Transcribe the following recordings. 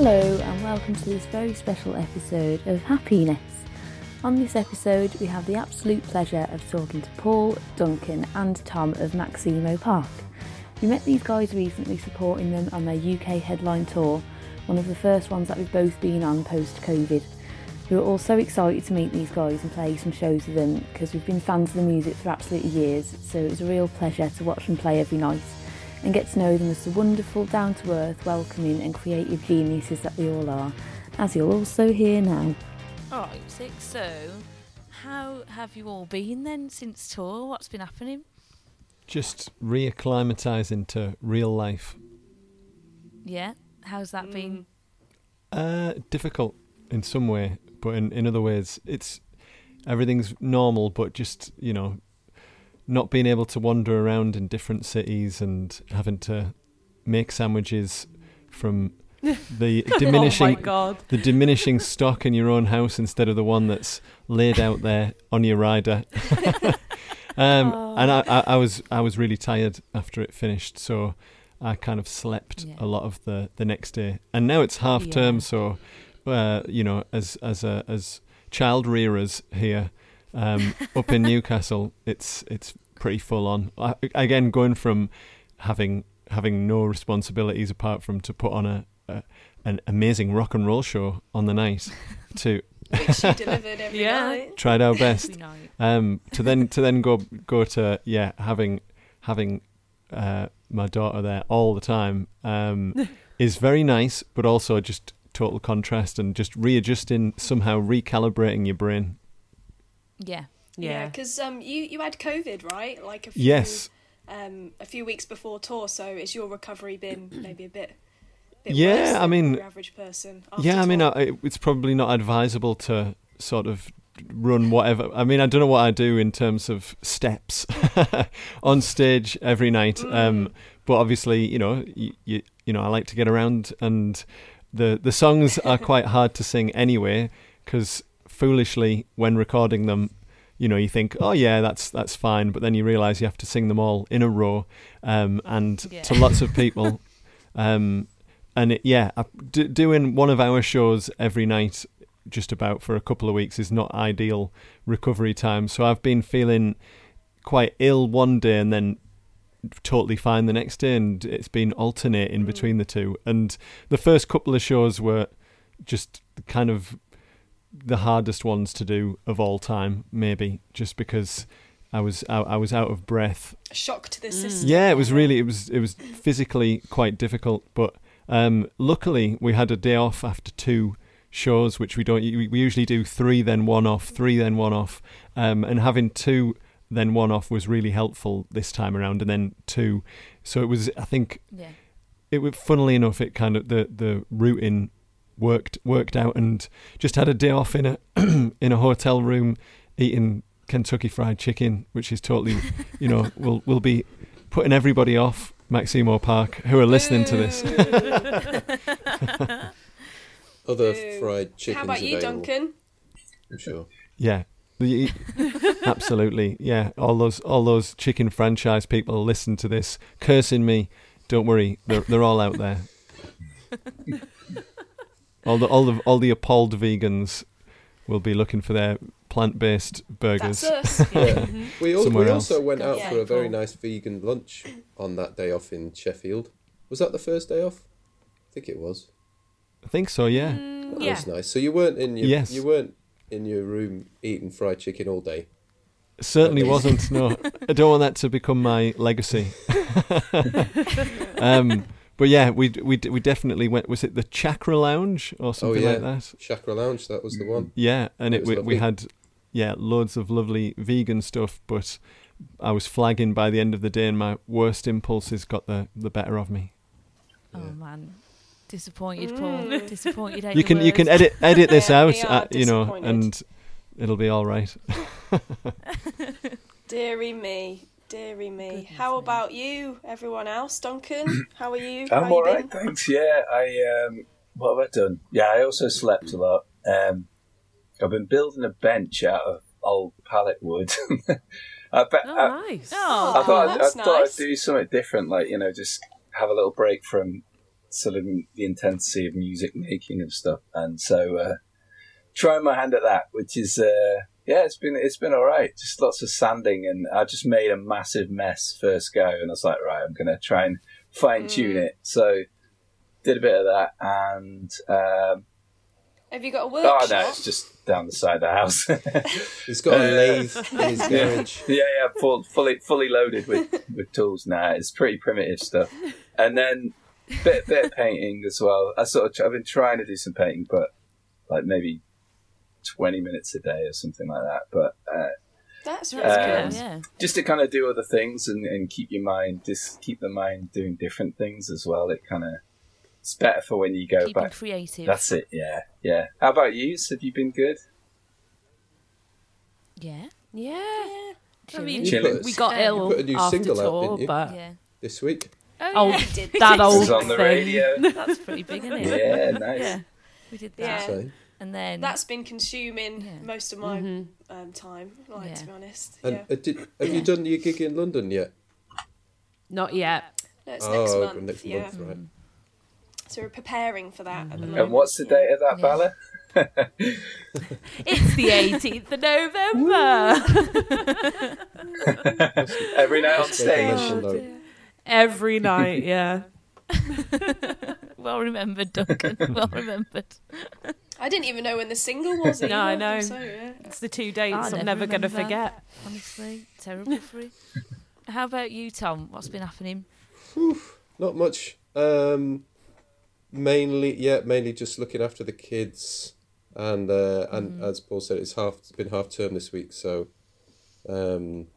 Hello, and welcome to this very special episode of Happiness. On this episode, we have the absolute pleasure of talking to Paul, Duncan, and Tom of Maximo Park. We met these guys recently supporting them on their UK headline tour, one of the first ones that we've both been on post COVID. We were all so excited to meet these guys and play some shows with them because we've been fans of the music for absolutely years, so it was a real pleasure to watch them play every night and get to know them as the wonderful, down to earth, welcoming, and creative geniuses that they all are, as you'll also hear now. Alright, six. So, how have you all been then since tour? What's been happening? Just reacclimatizing to real life. Yeah, how's that been? Uh, difficult in some way, but in, in other ways, it's everything's normal, but just you know, not being able to wander around in different cities and having to make sandwiches from the diminishing God. the diminishing stock in your own house instead of the one that's laid out there on your rider. um, And I, I, I was I was really tired after it finished, so I kind of slept Yeah. a lot of the, the next day. And now it's half Yeah. term, so uh, you know, as as a, as child rearers here um, up in Newcastle, it's it's pretty full on. I, again, going from having having no responsibilities apart from to put on a, a an amazing rock and roll show on the night to which you delivered every Yeah. night. tried our best Every night. um, to then to then go go to yeah having having uh, my daughter there all the time um, is very nice, but also just total contrast and just readjusting somehow recalibrating your brain. Yeah. Yeah, Yeah. because um, you you had COVID, right? Like a few, Yes, um, a few weeks before tour. So has your recovery been maybe a bit? bit Yeah, worse I mean- your average person. after yeah. I mean. I, it's probably not advisable to sort of run whatever. I mean, I don't know what I do in terms of steps on stage every night. Um, but obviously, you know, you, you you know, I like to get around, and the the songs are quite hard to sing anyway because foolishly when recording them. You know, you think, oh yeah, that's that's fine, but then you realise you have to sing them all in a row, um, and Yeah. to lots of people, um, and it, yeah, I- d- doing one of our shows every night, just about for a couple of weeks, is not ideal recovery time. So I've been feeling quite ill one day and then totally fine the next day, and it's been alternating between the two. And the first couple of shows were just kind of the hardest ones to do of all time, maybe just because I was I, I was out of breath A shock to the Mm. system. yeah, it was really it was it was physically quite difficult, but um, luckily we had a day off after two shows, which we don't we we usually do three then one off, three then one off, um, and having two then one off was really helpful this time around, and then two, so it was I think Yeah. it was funnily enough it kind of the the routing worked worked out and just had a day off in a in a hotel room eating Kentucky fried chicken which is totally you know will will be putting everybody off Maximo Park who are listening to this. Other Boo. fried chickens How about you, available, Duncan? I'm sure. yeah. Absolutely. Yeah. All those all those chicken franchise people listen to this cursing me. Don't worry. They're they're all out there all the all the all the appalled vegans will be looking for their plant-based burgers That's us. Yeah. We, al- Somewhere we also went out Yeah. for a very Cool. nice vegan lunch on that day off in Sheffield. Was that the first day off? I think it was. I think so yeah That yeah. was nice. So you weren't in your Yes. you weren't in your room eating fried chicken all day. Certainly wasn't. No, I don't want that to become my legacy. um, but yeah, we we we definitely went. Was it the Chakra Lounge or something yeah. like that? Chakra Lounge, that was the one. Yeah, and It it, was we, we had yeah loads of lovely vegan stuff, but I was flagging by the end of the day, and my worst impulses got the the better of me. Oh Yeah. man, disappointed, Paul. Mm. Disappointed. You the can you can edit edit this Yeah, out, we uh, you know, and it'll be all right. Deary me, deary me. Goodness How me. about you, everyone else? Duncan, how are you? I'm how you all right, been? thanks. Yeah, I um, what have I done? Yeah, I also slept a lot. Um, I've been building a bench out of old pallet wood. I, bet, Oh, I, nice. I Oh, thought, I'd, I that's thought I'd do something different, like you know, just have a little break from sort of the intensity of music making and stuff. And so, uh, trying my hand at that, which is, uh, yeah, it's been, it's been all right. Just lots of sanding and I just made a massive mess first go. And I was like, right, I'm going to try and fine tune Mm. it. So did a bit of that and, um, Have you got a oh workshop? no, it's just down the side of the house. He's got a lathe in his yeah, garage. yeah, yeah, full, fully, fully loaded with, with tools now. It's pretty primitive stuff, and then bit, bit of painting as well. I sort of, I've been trying to do some painting, but like maybe twenty minutes a day or something like that. But uh, That's really Um, good. yeah. just to kind of do other things and, and keep your mind, just keep the mind doing different things as well. It kind of it's better for when you go Keeping back. creative. That's it. Yeah, yeah. How about you? Have you been good? Yeah. Yeah. I mean, Chilling. we got You ill put a new after single out, didn't you? but Yeah. This week, oh, You did. that old is on the thing. radio. That's pretty big, isn't it? Yeah, nice. Yeah. We did Yeah. so. And then That's been consuming Yeah. most of my Mm-hmm. um, time, like Yeah. to be honest. And yeah. uh, did, have you done your gig in London yet? Not yet. No, it's oh, next okay, month. next yeah. month, right? So we're preparing for that at the. Mm-hmm. And what's the date of that, Yeah. Bala? It's the 18th of November. Every night on Just stage. mention, though. Every night, yeah. well remembered, Duncan. well remembered. I didn't even know when the single was. No, I know. So, yeah. It's the two dates I I'm never never going to forget. Honestly, terrible for you. How about you, Tom? What's been happening? Not much. Um, mainly, yeah, mainly just looking after the kids, and uh, and as Paul said, it's half. It's been half term this week, so um,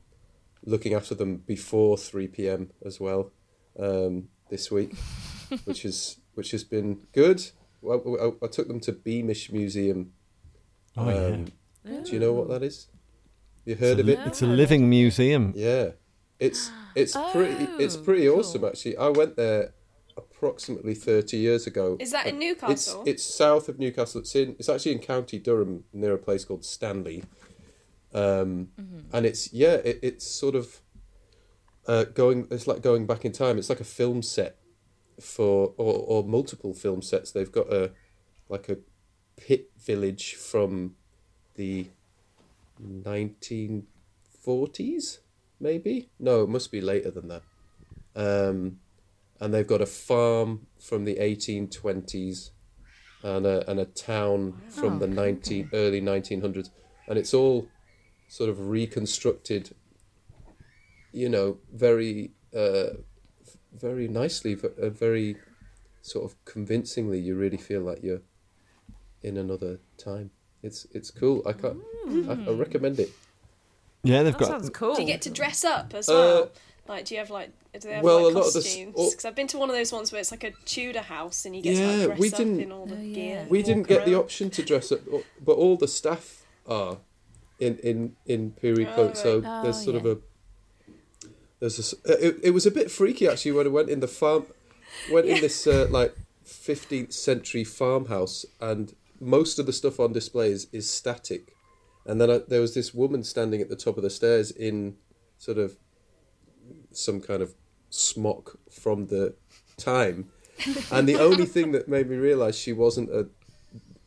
looking after them before three p.m. as well um, this week, which is which has been good. Well, I, I took them to Beamish Museum. Oh yeah, Um, Do you know what that is? You heard it's of it? It's a living museum. Yeah, it's it's pretty it's Oh, pretty cool. awesome actually. I went there approximately thirty years ago. Is that in Newcastle? it's it's south of Newcastle. It's in it's actually in County Durham near a place called Stanley, um, and it's yeah it, it's sort of uh, going. It's like going back in time. It's like a film set for or or multiple film sets. They've got a like a pit village from the nineteen forties, maybe. No, it must be later than that. Um, and they've got a farm from the eighteen twenties, and a and a town from the nineteen early nineteen hundreds, and it's all sort of reconstructed. You know, very uh, very nicely, v- uh, very sort of convincingly. You really feel like you're in another time. It's it's cool. I can't. I, I recommend it. Yeah, they've That got. sounds cool. Do you get to dress up as Uh, well? like, do you have like, do they have well, like a lot of the costumes? Because I've been to one of those ones where it's like a Tudor house and you get to like, dress we up didn't- in all the Oh, yeah. gear. We didn't get the option to dress up, but all the staff are in in in period Oh, clothes. So right. there's Oh, sort yeah. of a there's a uh, it, it was a bit freaky actually when I went in the farm went in this uh, like 15th century farmhouse and most of the stuff on display is is static. And then I, there was this woman standing at the top of the stairs in sort of some kind of smock from the time. And the only thing that made me realize she wasn't a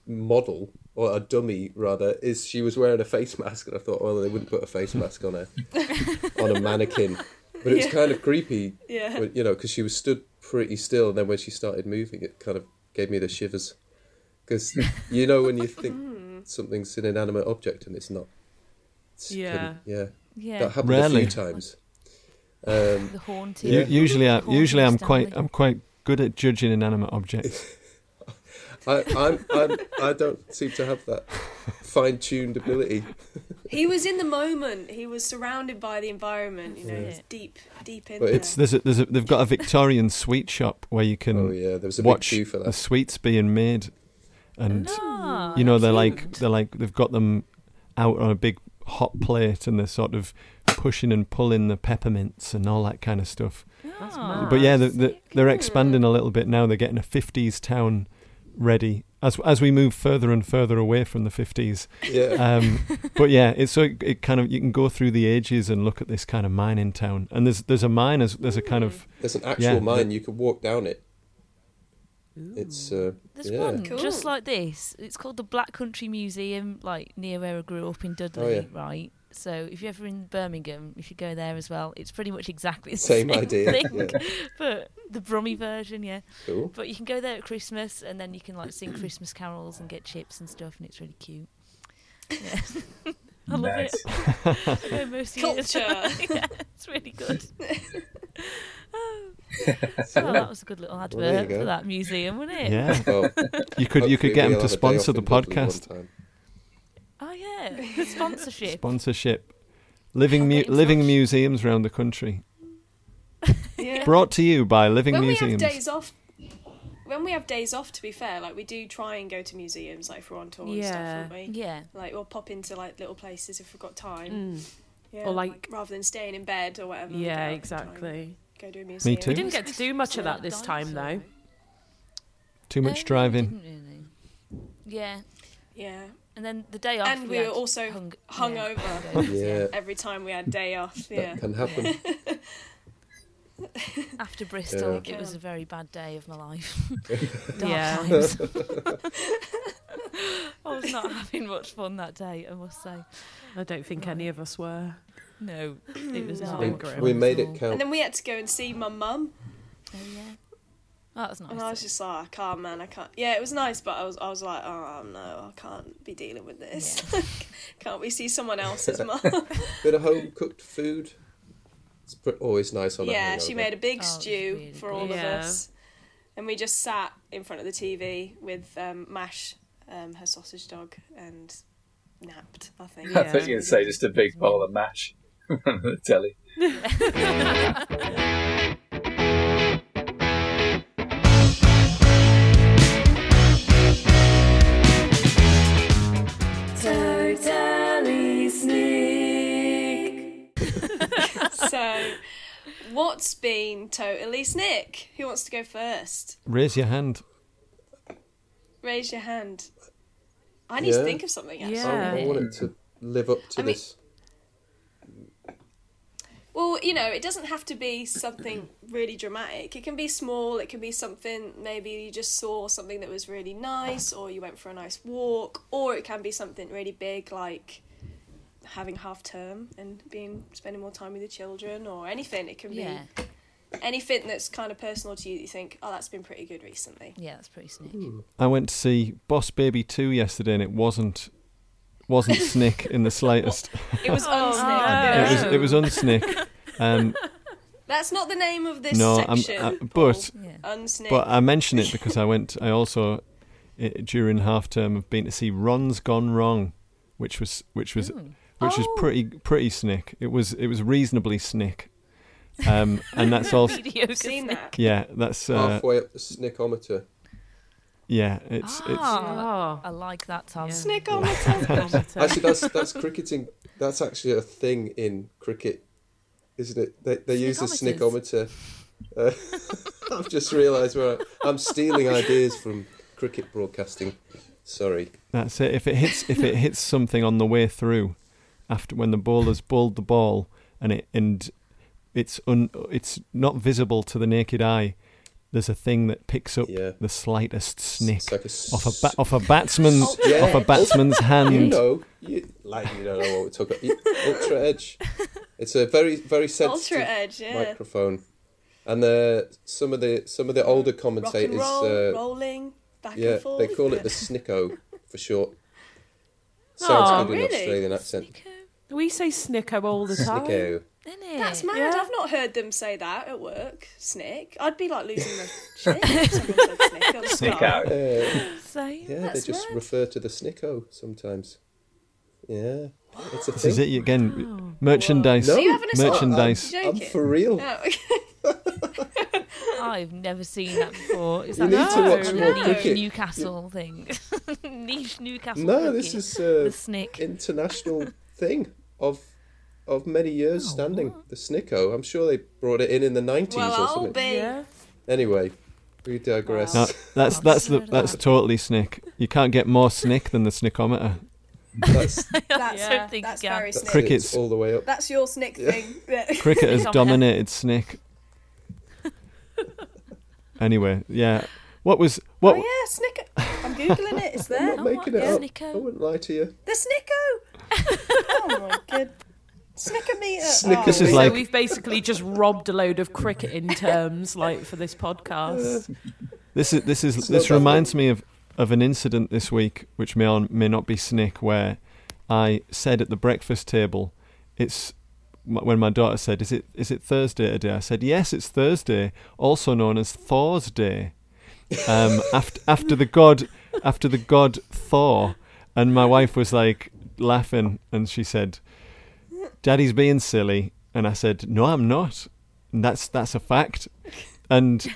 model or a dummy rather is she was wearing a face mask and I thought well they wouldn't put a face mask on a on a mannequin but it was Yeah. kind of creepy Yeah. when- you know because she was stood pretty still and then when she started moving it kind of gave me the shivers because you know when you think something's an inanimate object and it's not It's Yeah. can- yeah Yeah. that happened Rarely. a few times um, the haunting. U- usually, I, usually I'm quite I'm quite good at judging inanimate objects. I, I'm, I'm, I don't seem to have that fine-tuned ability He was in the moment. He was surrounded by the environment. You know, Yeah. he's deep, deep in But there. It's there's a, there's a, they've got a Victorian sweet shop where you can oh yeah there was a big watch queue for the that sweets being made, and Ah, you know they're cute. like they're like they've got them out on a big hot plate and they're sort of pushing and pulling the peppermints and all that kind of stuff. That's Ah. But yeah, they're, they're, they're expanding a little bit now. They're getting a 50s town ready as as we move further and further away from the 50s. yeah Um, but yeah, it's so it, it kind of you can go through the ages and look at this kind of mine in town. And there's there's a mine as there's a kind of there's an actual yeah, mine the- you could walk down it It's uh, There's yeah. one Cool. just like this. It's called the Black Country Museum, like near where I grew up in Dudley, yeah. right? So if you're ever in Birmingham, you should go there as well. It's pretty much exactly the Same same, idea, thing, yeah. but the Brummy version, yeah. Cool. But you can go there at Christmas, and then you can like sing Christmas carols and get chips and stuff, and it's really cute. Yeah. I love it. I go most years. Culture. yeah, it's really good. Oh. Well, that was a good little Well, advert go. for that museum, wasn't it? Yeah, Oh, you could you could get them to have a day sponsor the in one podcast. Time. Yeah, sponsorship. Sponsorship. Living mu- living touch. museums around the country. Yeah. Brought to you by Living when Museums. we have days off when we have days off to be fair like we do try and go to museums like if we're on tour and Yeah. stuff don't we yeah, like we'll pop into like little places if we've got time Mm. yeah, Or, like- rather than staying in bed or whatever Yeah, get exactly. try go to a museum too. We didn't get to do much of that this time though. Too much no, driving. didn't really. Yeah, yeah and then the day off, and we had were also hung, hungover. hungover, Yeah. every time we had day off yeah That can happen. After Bristol, Yeah. it was a very bad day of my life. Dark Yeah. times. I was not having much fun that day, I must say. I don't think any of us were. No, it was No. not we, much we fun made it count. and then we had to go and see my mum Oh yeah, that was nice. and I was just like I can't man I can't yeah it was nice but I was I was like oh no I can't be dealing with this can't we see someone else's mum Bit of home cooked food. It's always nice on a yeah, she made a big Oh, stew really for all Yeah. of us, and we just sat in front of the TV with um, Mash, um, her sausage dog, and napped. I think. Yeah. I thought you were going to say just a big bowl of mash on the telly. So, what's been totally snick? Who wants to go first? Raise your hand. Raise your hand. I need to think of something. Actually. Yeah. I, I want it to live up to I mean- this. Well, you know, it doesn't have to be something really dramatic. It can be small, it can be something maybe you just saw something that was really nice, or you went for a nice walk, or it can be something really big like having half term and being spending more time with the children or anything. It can yeah, be anything that's kind of personal to you that you think, oh, that's been pretty good recently. yeah, that's pretty sneaky. Hmm. I went to see Boss Baby 2 yesterday and it wasn't wasn't Snick in the slightest. It was Oh, unsnick. no. It was it was unsnick. Um, That's not the name of this no, section. I, but Yeah, unsnick. but I mention it because I went. I also i during half term have been to see Ron's Gone Wrong, which was which was Ooh. Which was Oh. pretty pretty snick. It was it was reasonably snick. Um, and that's also Mediocre I've seen snick. that. yeah that's uh, Halfway up the snickometer. yeah it's it's Ah, Oh. I like that, term. Yeah. Snick on. Actually, that's that's cricketing. That's actually a thing in cricket, isn't it? They they use the snickometer. Uh, I've just realised where I, I'm stealing ideas from cricket broadcasting. Sorry. That's it. If it hits if it hits something on the way through, after when the bowler's bowled the ball and it and it's un it's not visible to the naked eye. There's a thing that picks up Yeah. the slightest snick like a s- off a ba- off a batsman's yeah. off a batsman's You hand. know, you like you don't know what we're talking about. Ultra Edge. It's a very very sensitive Ultra Edge, yeah. microphone, and uh, some of the some of the older Rock and commentators, roll, uh, rolling, back yeah, and forth. they call it the snicko for short. Sounds Aw, good in really? Australian accent. We say snicko all the time. Snicko. Isn't it? That's mad. Yeah. I've not heard them say that at work. Snick. I'd be like losing my shit if someone said snick. on Snick out. Uh, Same. yeah, That's they just mad. refer to the snicko sometimes. Yeah, it's a This thing. is it again. Merchandise. No. Are you having a Merchandise. You I'm joking? for real. Oh. I've never seen that before. Is You that need to watch a more niche cricket. Newcastle thing? niche Newcastle. No, cricket. this is uh, the snick. international thing of of many years Oh, standing. what? The snicko. I'm sure they brought it in in the 90s well, or I'll something. be. Yeah. Anyway, we digress. No, that's that's the, that's totally snick. You can't get more snick than the snickometer. That's, That's, I that's very that's snick. Cricket's- all the way up. That's your snick Yeah. thing. Cricket has dominated snick. Anyway, yeah, What was what? Oh yeah, Snicker. I'm googling it. It's there. I'm not making it yeah. up. Snicko. I wouldn't lie to you. The Snicko. Oh my god. Snicker meter. Snicker Oh, This is so like- we've basically just robbed a load of cricketing terms like for this podcast. This is this is this reminds me of of an incident this week, which may or may not be snick, where I said at the breakfast table, "It's." When my daughter said, "Is it is it Thursday today?" I said, "Yes, it's Thursday, also known as Thor's Day." Um, after after the god after the god Thor, and my wife was like laughing, and she said, "Daddy's being silly," and I said, "No, I'm not. And that's that's a fact." And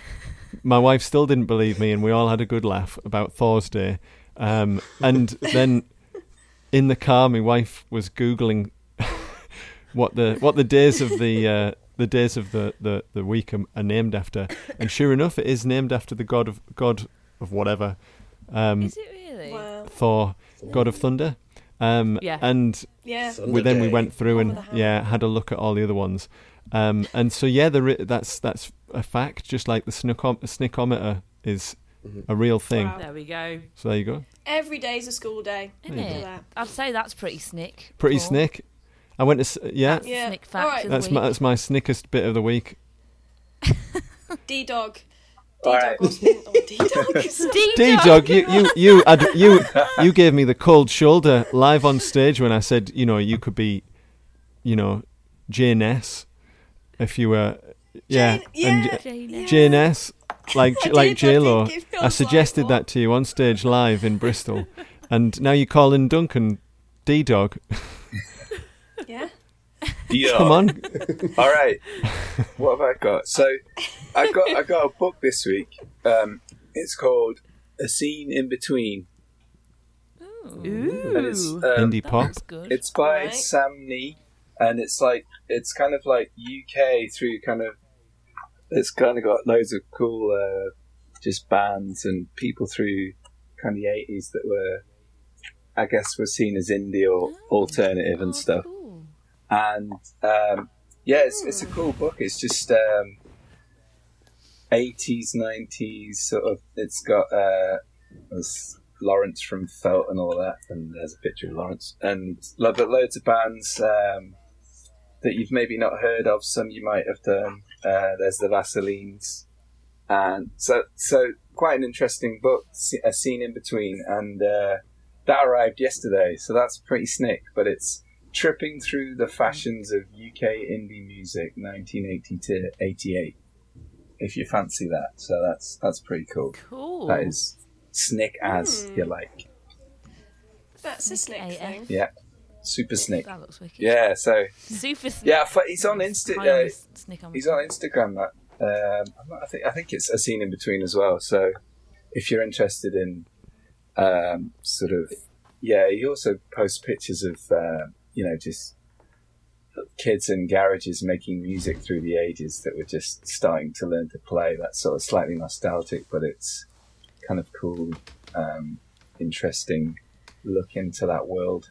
my wife still didn't believe me, and we all had a good laugh about Thor's Day. Um, and then in the car, my wife was googling what the what the days of the uh, the days of the, the, the week are, are named after, and sure enough, it is named after the god of god of whatever, um, Is it really? Wow. Thor, god of thunder. Um, Yeah. and Yeah. We, then we went through and with a hammer. yeah had a look at all the other ones um, and so yeah the that's that's a fact just like the snickom- snickometer is Mhm. a real thing Wow. There we go. so there you go Every day's a school day. Isn't There you Look it? at I'd say that's pretty snick. pretty Paul. snick i went to yeah That's Yeah. snick fact Alright. that's my week. that's my snickest bit of the week. D dog. D All dog right. oh, D dog. D dog, you you you ad- you you gave me the cold shoulder live on stage when I said, you know, you could be, you know, Jane S. If you were, yeah, Jane- yeah. J- Jane. Jane S. Like I like did, I J Lo. did give you- I I was like, suggested that to you on stage live in Bristol, and now you're calling Duncan D dog. Yeah. Yeah. Come on, All right. What have I got? So, I got I got a book this week. Um, it's called A Scene in Between, Ooh, and it's um, indie pop. good. It's by Right. Sam Knee, and it's like it's kind of like UK through kind of. It's kind of got loads of cool, uh, just bands and people through kind of the eighties that were, I guess, were seen as indie or alternative Oh, and stuff. And um, yeah, it's it's a cool book. It's just um, eighties, nineties sort of. It's got uh, Lawrence from Felt and all that, and there's a picture of Lawrence, and but loads of bands um, that you've maybe not heard of. Some you might have done. Uh, there's the Vaselines, and so so quite an interesting book. A scene in between, and uh, that arrived yesterday, so that's pretty snick. But it's tripping through the fashions of UK indie music, 1980 to 88. If you fancy that, so that's that's pretty cool. Cool. That is snick as Hmm. you like. That's a Snick snick thing. Yeah, super snick. That looks wicked. Yeah, so Super snick. yeah, he's on Insta. High Uh, snick on he's on Instagram. That um, I'm not- I think I think it's a scene in between as well. So if you're interested in um, sort of yeah, he also posts pictures of uh, you know just kids in garages making music through the ages that were just starting to learn to play. That's sort of slightly nostalgic, but it's kind of cool, um, interesting look into that world.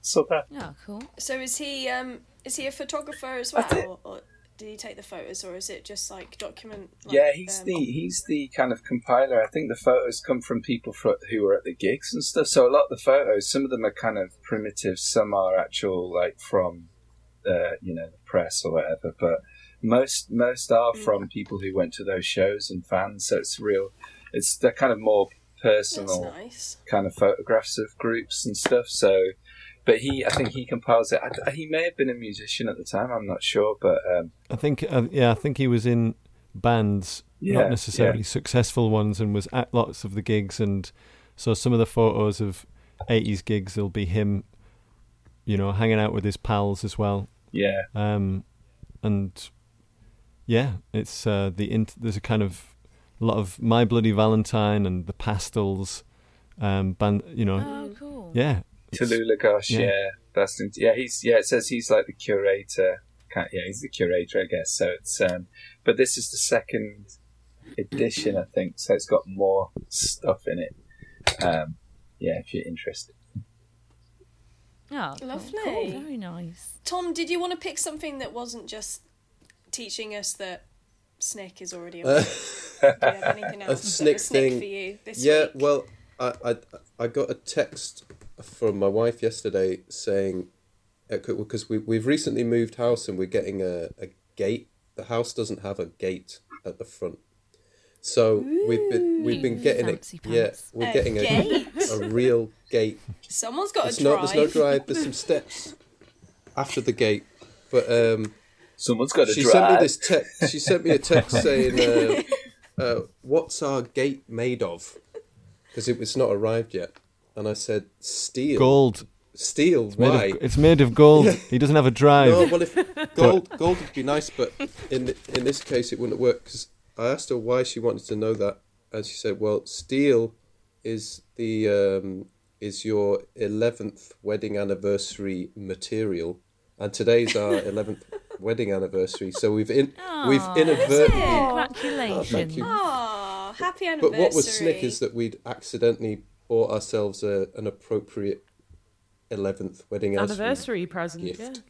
So that Oh, cool. So is he um is he a photographer as That's it. well, or, or did he take the photos, or is it just like document? Like, yeah, he's um, the he's the kind of compiler. I think the photos come from people fro- who were at the gigs and stuff. So a lot of the photos, some of them are kind of primitive, some are actual like from uh, you know the press or whatever. But most most are Mm. from people who went to those shows and fans. So it's real. It's they're kind of more personal nice. kind of photographs of groups and stuff. So. But he, I think he compiles it. I, he may have been a musician at the time. I'm not sure, but um, I think uh, yeah, I think he was in bands, Yeah, not necessarily successful ones, and was at lots of the gigs. And so some of the photos of '80s gigs will be him, you know, hanging out with his pals as well. yeah, Um, and yeah, it's uh, the int- there's a kind of a lot of My Bloody Valentine and the Pastels, um, band. You know, Oh, cool. yeah, it's- Tallulah Gosh, yeah. yeah. that's in, yeah. He's yeah. It says he's like the curator. Can't, yeah, he's the curator, I guess. So it's um, but this is the second edition, I think. So it's got more stuff in it. Um, yeah, if you're interested. Oh. Lovely. Cool. Very nice. Tom, did you want to pick something that wasn't just teaching us that Snick is already Uh. Do you have anything else? snick a snick thing. for you this yeah, week? well, I, I I got a text from my wife yesterday saying because we we've recently moved house and we're getting a, a gate. The house doesn't have a gate at the front, so we've been we've been getting it. Yeah, we're A getting a, gate? a real gate. Someone's got It's a not drive. there's no drive. There's some steps after the gate, but um. Someone's got to she drive. sent me this text. She sent me a text saying, uh, uh, "What's our gate made of?" Because it was not arrived yet, and I said, "Steel." Gold. Steel. It's made, Why? of, it's made of gold. He doesn't have a drive. No, well, if gold, gold would be nice, but in th- in this case, it wouldn't work. Because I asked her why she wanted to know that, and she said, "Well, steel is the um, is your eleventh wedding anniversary material, and today's our eleventh wedding anniversary. So we've in we've inadvertently." Congratulations. thank you. Oh, happy anniversary. But anniversary. what was slick is that we'd accidentally bought ourselves a, an appropriate eleventh wedding anniversary. Anniversary present. gift.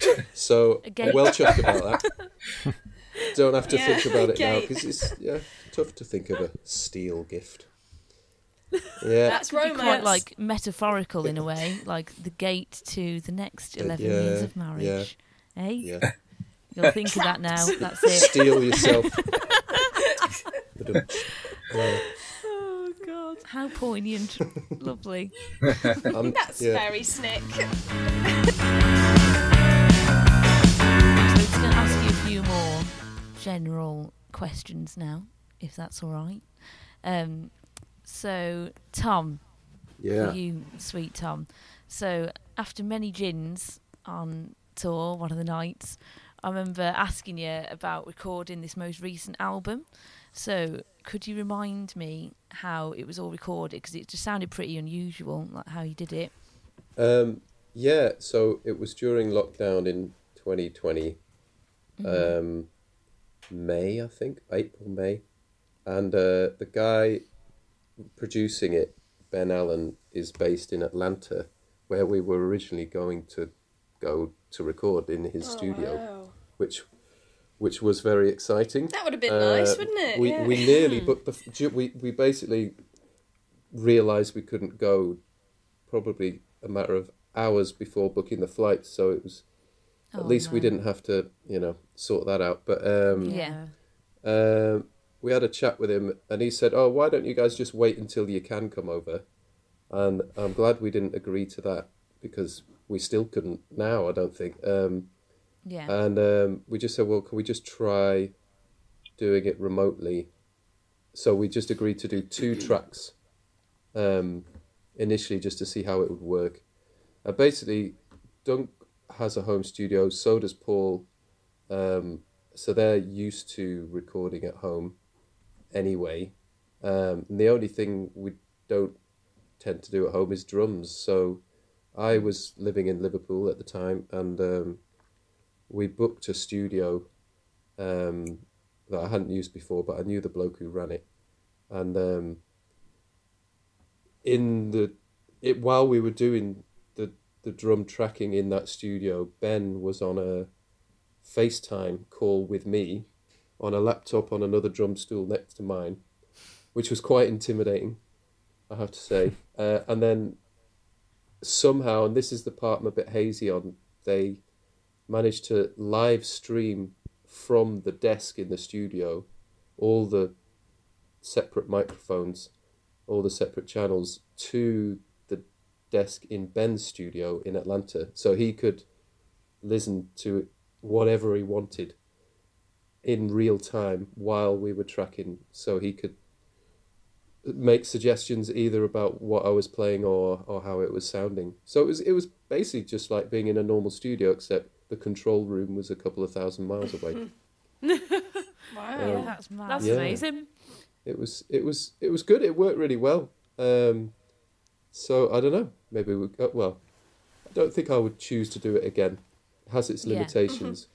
Yeah. So Again. Well chuffed about that. Don't have to Yeah, think about it now because it's yeah tough to think of a steel gift. Yeah, That's Could romance. quite like metaphorical in a way, like the gate to the next Uh, eleven years of marriage. Eh? yeah. You'll think of that now. That's it. Steel yourself. Ba-dum. Yeah, god. How poignant. Lovely. I'm- That's yeah. very snick. So it's going to ask you a few more general questions now, if that's all right. Um, so, Tom, Yeah. for you, sweet Tom. So, after many gins on tour, one of the nights, I remember asking you about recording this most recent album. So, could you remind me how it was all recorded? Because it just sounded pretty unusual, like how you did it. Um, yeah, so it was during lockdown in 2020, um, May, I think, April, May. And uh, the guy producing it, Ben Allen, is based in Atlanta, where we were originally going to go to record in his Oh, studio, wow. which which was very exciting. That would have been Uh, nice, wouldn't it? We yeah. we nearly, but the, we we basically realised we couldn't go, probably a matter of hours before booking the flight. So it was at Oh, least we didn't have to you know sort that out. But um, Yeah. um, we had a chat with him, and he said, "Oh, why don't you guys just wait until you can come over?" And I'm glad we didn't agree to that because we still couldn't now. I don't think. Um, Yeah. and um, we just said, well, can we just try doing it remotely? So we just agreed to do two tracks um, initially just to see how it would work. Uh, basically, Dunk has a home studio, so does Paul. Um, so they're used to recording at home anyway. Um, and the only thing we don't tend to do at home is drums. So I was living in Liverpool at the time and. Um, we booked a studio um, that I hadn't used before, but I knew the bloke who ran it, and um, in the it while we were doing the the drum tracking in that studio, Ben was on a FaceTime call with me on a laptop on another drum stool next to mine, which was quite intimidating, I have to say. Uh, and then somehow, and this is the part I'm a bit hazy on, they managed to live stream from the desk in the studio all the separate microphones, all the separate channels to the desk in Ben's studio in Atlanta. So he could listen to whatever he wanted in real time while we were tracking. So he could make suggestions either about what I was playing or, or how it was sounding. So it was it was basically just like being in a normal studio except the control room was a couple of thousand miles away. Wow. yeah, that's mad. That's Yeah. amazing. it was it was it was good. It worked really well. Um, so I don't know. Maybe we uh, well, I don't think I would choose to do it again. It has its limitations,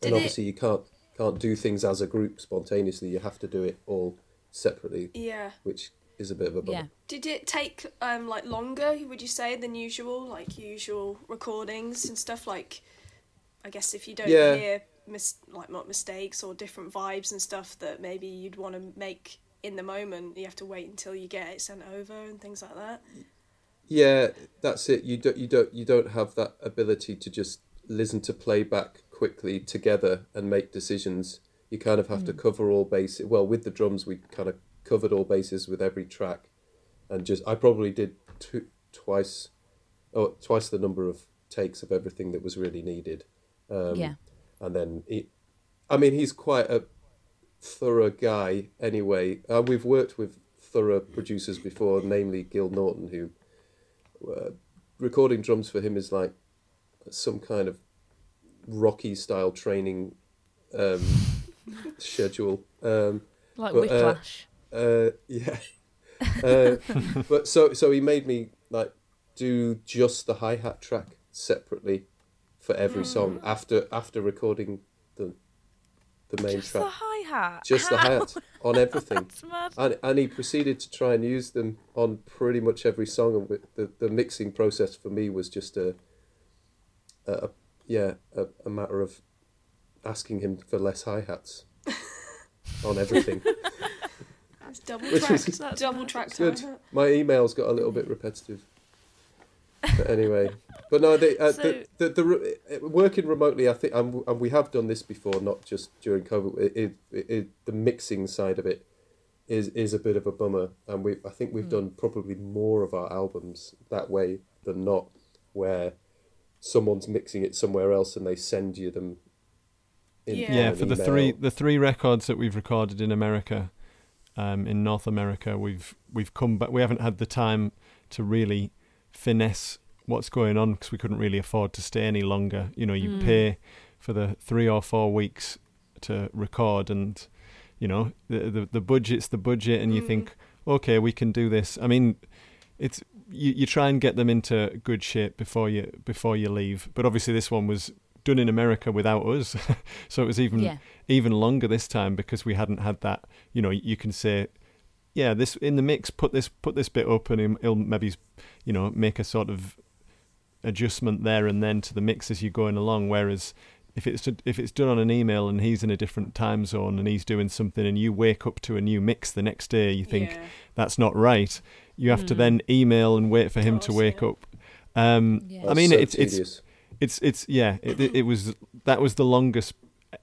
Did and it- obviously you can't can't do things as a group spontaneously. You have to do it all separately, Yeah. which is a bit of a bummer. Yeah. Did it take um like longer? Would you say than usual, like usual recordings and stuff? Like, I guess if you don't Yeah. hear mis- like not mistakes or different vibes and stuff that maybe you'd want to make in the moment. You have to wait until you get it sent over and things like that. Yeah, that's it. You don't you don't you don't have that ability to just listen to playback quickly together and make decisions. You kind of have to hmm. cover all bases. Well, with the drums, we kind of covered all bases with every track, and just I probably did two, twice, oh, twice the number of takes of everything that was really needed. Um, Yeah. and then he, I mean, he's quite a thorough guy anyway. Uh, we've worked with thorough producers before, namely Gil Norton, who uh, recording drums for him is like some kind of Rocky style training um, schedule. Um, Like But, uh, Whiplash. uh, yeah. Uh, but so so he made me like do just the hi hat track separately for every hmm. song after after recording the the main Just the track. hi hat. Just the hi hat on everything. That's mad. And, and he proceeded to try and use them on pretty much every song. And with the, the mixing process for me was just a, a, a yeah, a, a matter of asking him for less hi hats on everything. It's double Which track, double track good. time. My emails got a little bit repetitive. But anyway, but no, they, uh, So- the, the the re- uh, working remotely. I think, and, and we have done this before, not just during COVID. It, it, it, the mixing side of it is is a bit of a bummer, and we I think we've done probably more of our albums that way than not, where someone's mixing it somewhere else and they send you them. In, Yeah. yeah an for the email. three the three records that we've recorded in America um, in North America we've we've come back we haven't had the time to really finesse what's going on because we couldn't really afford to stay any longer you know you Mm. pay for the three or four weeks to record and you know the the, the budget's the budget and you Mm. think okay we can do this i mean it's you, you try and get them into good shape before you before you leave but obviously this one was done in america without us so it was even Yeah. even longer this time because we hadn't had that you know you can say yeah this in the mix put this put this bit up and he'll, he'll maybe you know make a sort of adjustment there and then to the mix as you're going along whereas if it's if it's done on an email and he's in a different time zone and he's doing something and you wake up to a new mix the next day you think Yeah. that's not right you have to Mm. then email and wait for him to wake yeah. up um Yeah. i mean so it's it's tedious. it's it's yeah it, it, it was that was the longest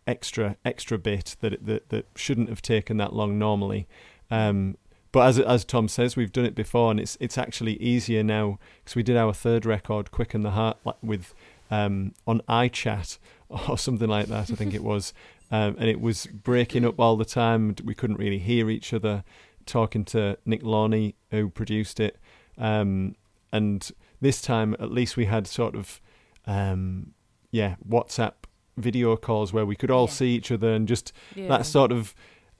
extra extra bit that that that shouldn't have taken that long normally um but as as Tom says we've done it before and it's it's actually easier now because we did our third record Quicken the Heart like with um on iChat or something like that I think it was um, and it was breaking up all the time we couldn't really hear each other talking to Nick Launay who produced it um and this time at least we had sort of um yeah WhatsApp video calls where we could all Yeah. see each other and just Yeah. that sort of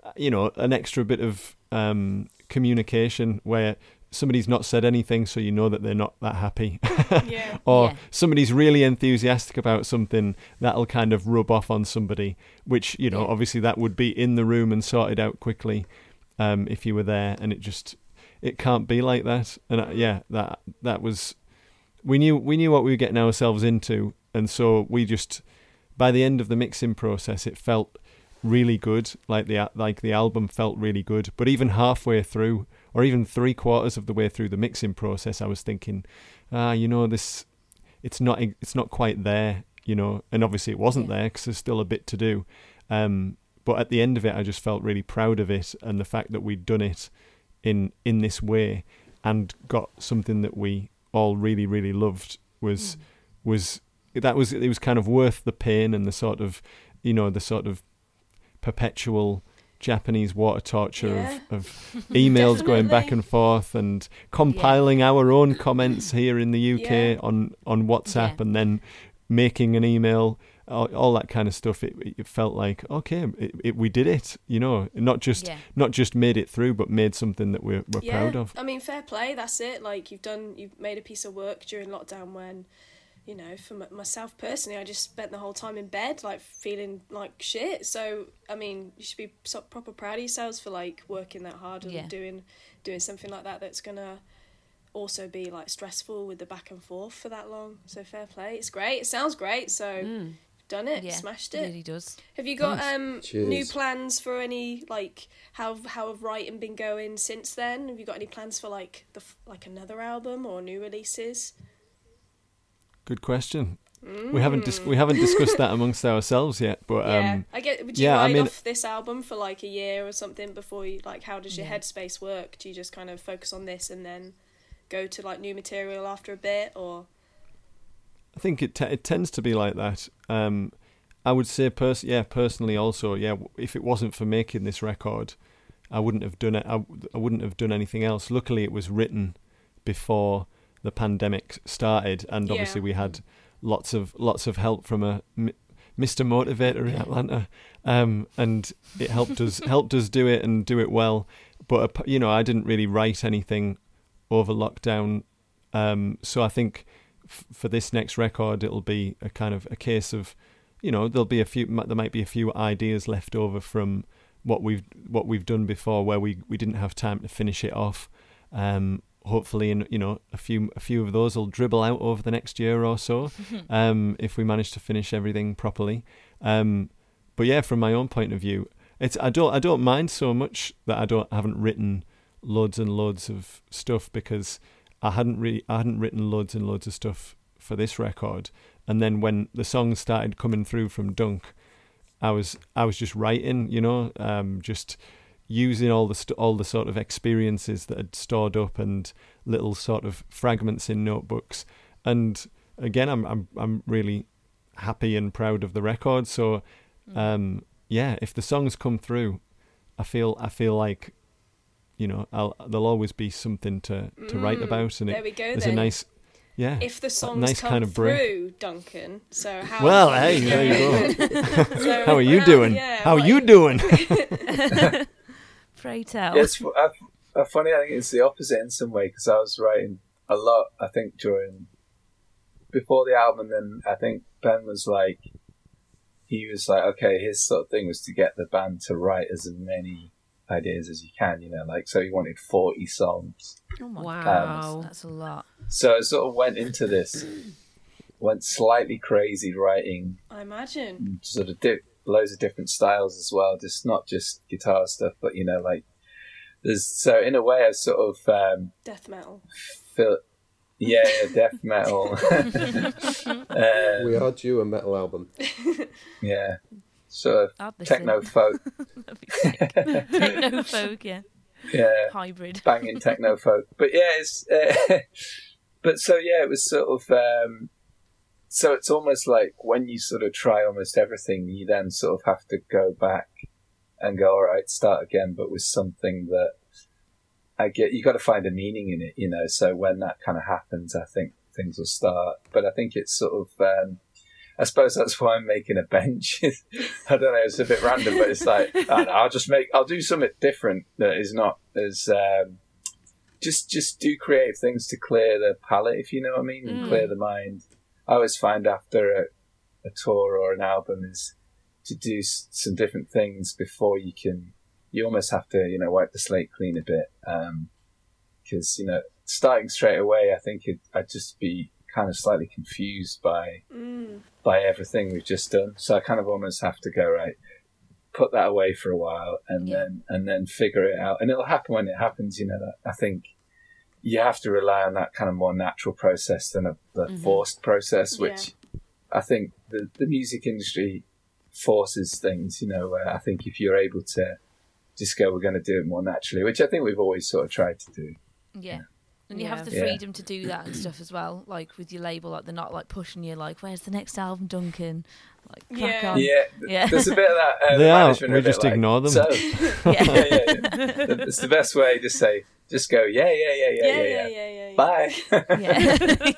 uh, you know an extra bit of um communication where somebody's not said anything so you know that they're not that happy Yeah. or Yeah. somebody's really enthusiastic about something that'll kind of rub off on somebody which you know Yeah. obviously that would be in the room and sorted out quickly um if you were there and it just it can't be like that and uh, yeah that that was we knew we knew what we were getting ourselves into and so we just by the end of the mixing process it felt really good like the like the album felt really good but even halfway through or even three quarters of the way through the mixing process I was thinking ah you know this it's not it's not quite there you know and obviously it wasn't Yeah. there because there's still a bit to do um but at the end of it I just felt really proud of it and the fact that we'd done it in in this way and got something that we all really really loved was was that was it was kind of worth the pain and the sort of you know the sort of perpetual Japanese water torture Yeah. of, of emails going back and forth and compiling our own comments here in the UK Yeah. on on WhatsApp Yeah. and then making an email all, all that kind of stuff it, it felt like okay it, it, we did it you know not just Yeah. not just made it through but made something that we're, we're yeah. proud of I mean, fair play. That's it. Like you've done, you've made a piece of work during lockdown when, you know, for m- myself personally, I just spent the whole time in bed, like feeling like shit. So I mean, you should be so proper proud of yourselves for like working that hard and Yeah. doing doing something like that. That's gonna also be like stressful with the back and forth for that long. So fair play. It's great. It sounds great. So Mm. done it, Yeah, smashed it it. really does. Have you got Nice. um Cheers. new plans for any like how how have writing been going since then? Have you got any plans for like the f- like another album or new releases? Good question. We haven't dis- we haven't discussed that amongst ourselves yet, but Mm. yeah, um, I get. Would you yeah, I mean- off this album for like a year or something before you like? How does your headspace work? Do you just kind of focus on this and then go to like new material after a bit, or I think it t- it tends to be like that. Um, I would say, pers- yeah, personally, also, yeah. If it wasn't for making this record, I wouldn't have done it. I, w- I wouldn't have done anything else. Luckily, it was written before the pandemic started, and obviously Yeah. we had lots of lots of help from a m- Mr. Motivator in Atlanta, um, and it helped us helped us do it and do it well. But you know, I didn't really write anything over lockdown, um, so I think f- for this next record, it'll be a kind of a case of, you know, there'll be a few, there might be a few ideas left over from what we've what we've done before, where we we didn't have time to finish it off. Um, hopefully, in you know, a few a few of those will dribble out over the next year or so, um, if we manage to finish everything properly. Um, but yeah, from my own point of view, it's I don't I don't mind so much that I don't I haven't written loads and loads of stuff because I hadn't really I hadn't written loads and loads of stuff for this record, and then when the songs started coming through from Dunk, I was I was just writing, you know, um, just using all the st- all the sort of experiences that had stored up and little sort of fragments in notebooks, and again, I'm I'm I'm really happy and proud of the record. So, um, yeah, if the songs come through, I feel I feel like, you know, I'll there'll always be something to to write Mm, about, and there it, we go there's then. a nice, yeah, if the songs nice come kind of break. through, Duncan. So how? Well, hey, there you go. so How are you doing? yeah, How are you doing? Pray tell. Yeah, it's uh, funny. I think it's the opposite in some way because I was writing a lot. I think during before the album, and then I think Ben was like, he was like, okay, his sort of thing was to get the band to write as many ideas as you can. You know, like so he wanted forty songs. oh my Wow. god, that's a lot. So I sort of went into this, went slightly crazy writing I imagine. sort of di- loads of different styles as well. Just not just guitar stuff, but you know, like there's so in a way I sort of um, Death metal. feel yeah, yeah death metal. uh, We are due a metal album. yeah, sort of I'd techno folk. That'd be sick. Techno folk, yeah. Yeah, Hybrid. banging techno folk. But yeah, it's uh, but so yeah, it was sort of um, so it's almost like when you sort of try almost everything, you then sort of have to go back and go, all right, start again, but with something that I get. You got to find a meaning in it, you know. So when that kind of happens, I think things will start. But I think it's sort of. Um, I suppose that's why I'm making a bench. I don't know, it's a bit random, but it's like know, I'll just make, I'll do something different that is not as um, just just do creative things to clear the palette, if you know what I mean, and Mm. clear the mind. I always find after a, a tour or an album is to do s- some different things before you can. You almost have to, you know, wipe the slate clean a bit, because you know, starting straight away, I think it, I'd just be kind of slightly confused by Mm. by everything we've just done. So I kind of almost have to go right, put that away for a while, and Yeah. then and then figure it out. And it'll happen when it happens. You know, that I think you have to rely on that kind of more natural process than a the Mhm. forced process, which I think the the music industry forces things. You know, where I think if you're able to just go, we're going to do it more naturally, which I think we've always sort of tried to do. Yeah. And you Yeah. have the Yeah. freedom to do that and stuff as well. Like with your label, like they're not like pushing you, like, "Where's the next album, Duncan?" Like, crack Yeah. on. Yeah, Yeah. there's a bit of that. Uh, the They are. management We a bit just like, ignore them. So, Yeah. yeah, yeah, yeah. It's the best way. Just say, just go, yeah, yeah, yeah, yeah, Yeah, yeah, yeah, yeah. yeah, yeah. yeah. Bye.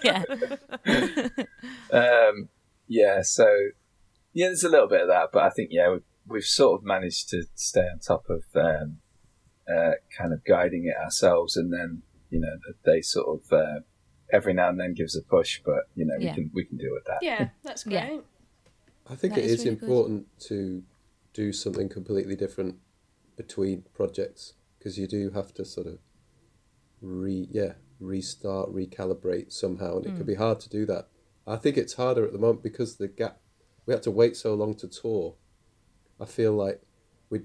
yeah. yeah. um, yeah. So, yeah, there's a little bit of that, but I think yeah, we've, we've sort of managed to stay on top of um, uh, kind of guiding it ourselves, and then you know they sort of uh, every now and then gives a push, but you know Yeah. we can we can deal with that. Yeah, that's great. I think That it is is really good. important to do something completely different between projects because you do have to sort of re yeah restart recalibrate somehow and it Mm. can be hard to do that i think it's harder at the moment because the gap we had to wait so long to tour. I feel like we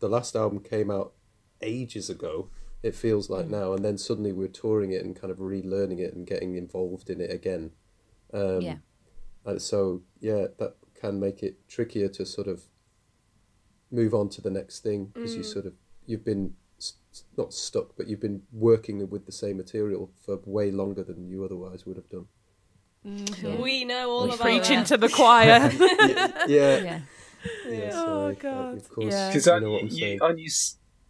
the last album came out ages ago. It feels like now, and then suddenly we're touring it and kind of relearning it and getting involved in it again. Um, yeah. And so, yeah, that can make it trickier to sort of move on to the next thing because you mm. sort of you've been s- s- not stuck, but you've been working with the same material for way longer than you otherwise would have done. Mm-hmm. Yeah. We know all about Preaching that. to the choir. yeah, yeah. Yeah. yeah Oh, sorry. Uh, God. Of course, Yeah. Because you aren't know what I'm you, saying. aren't you,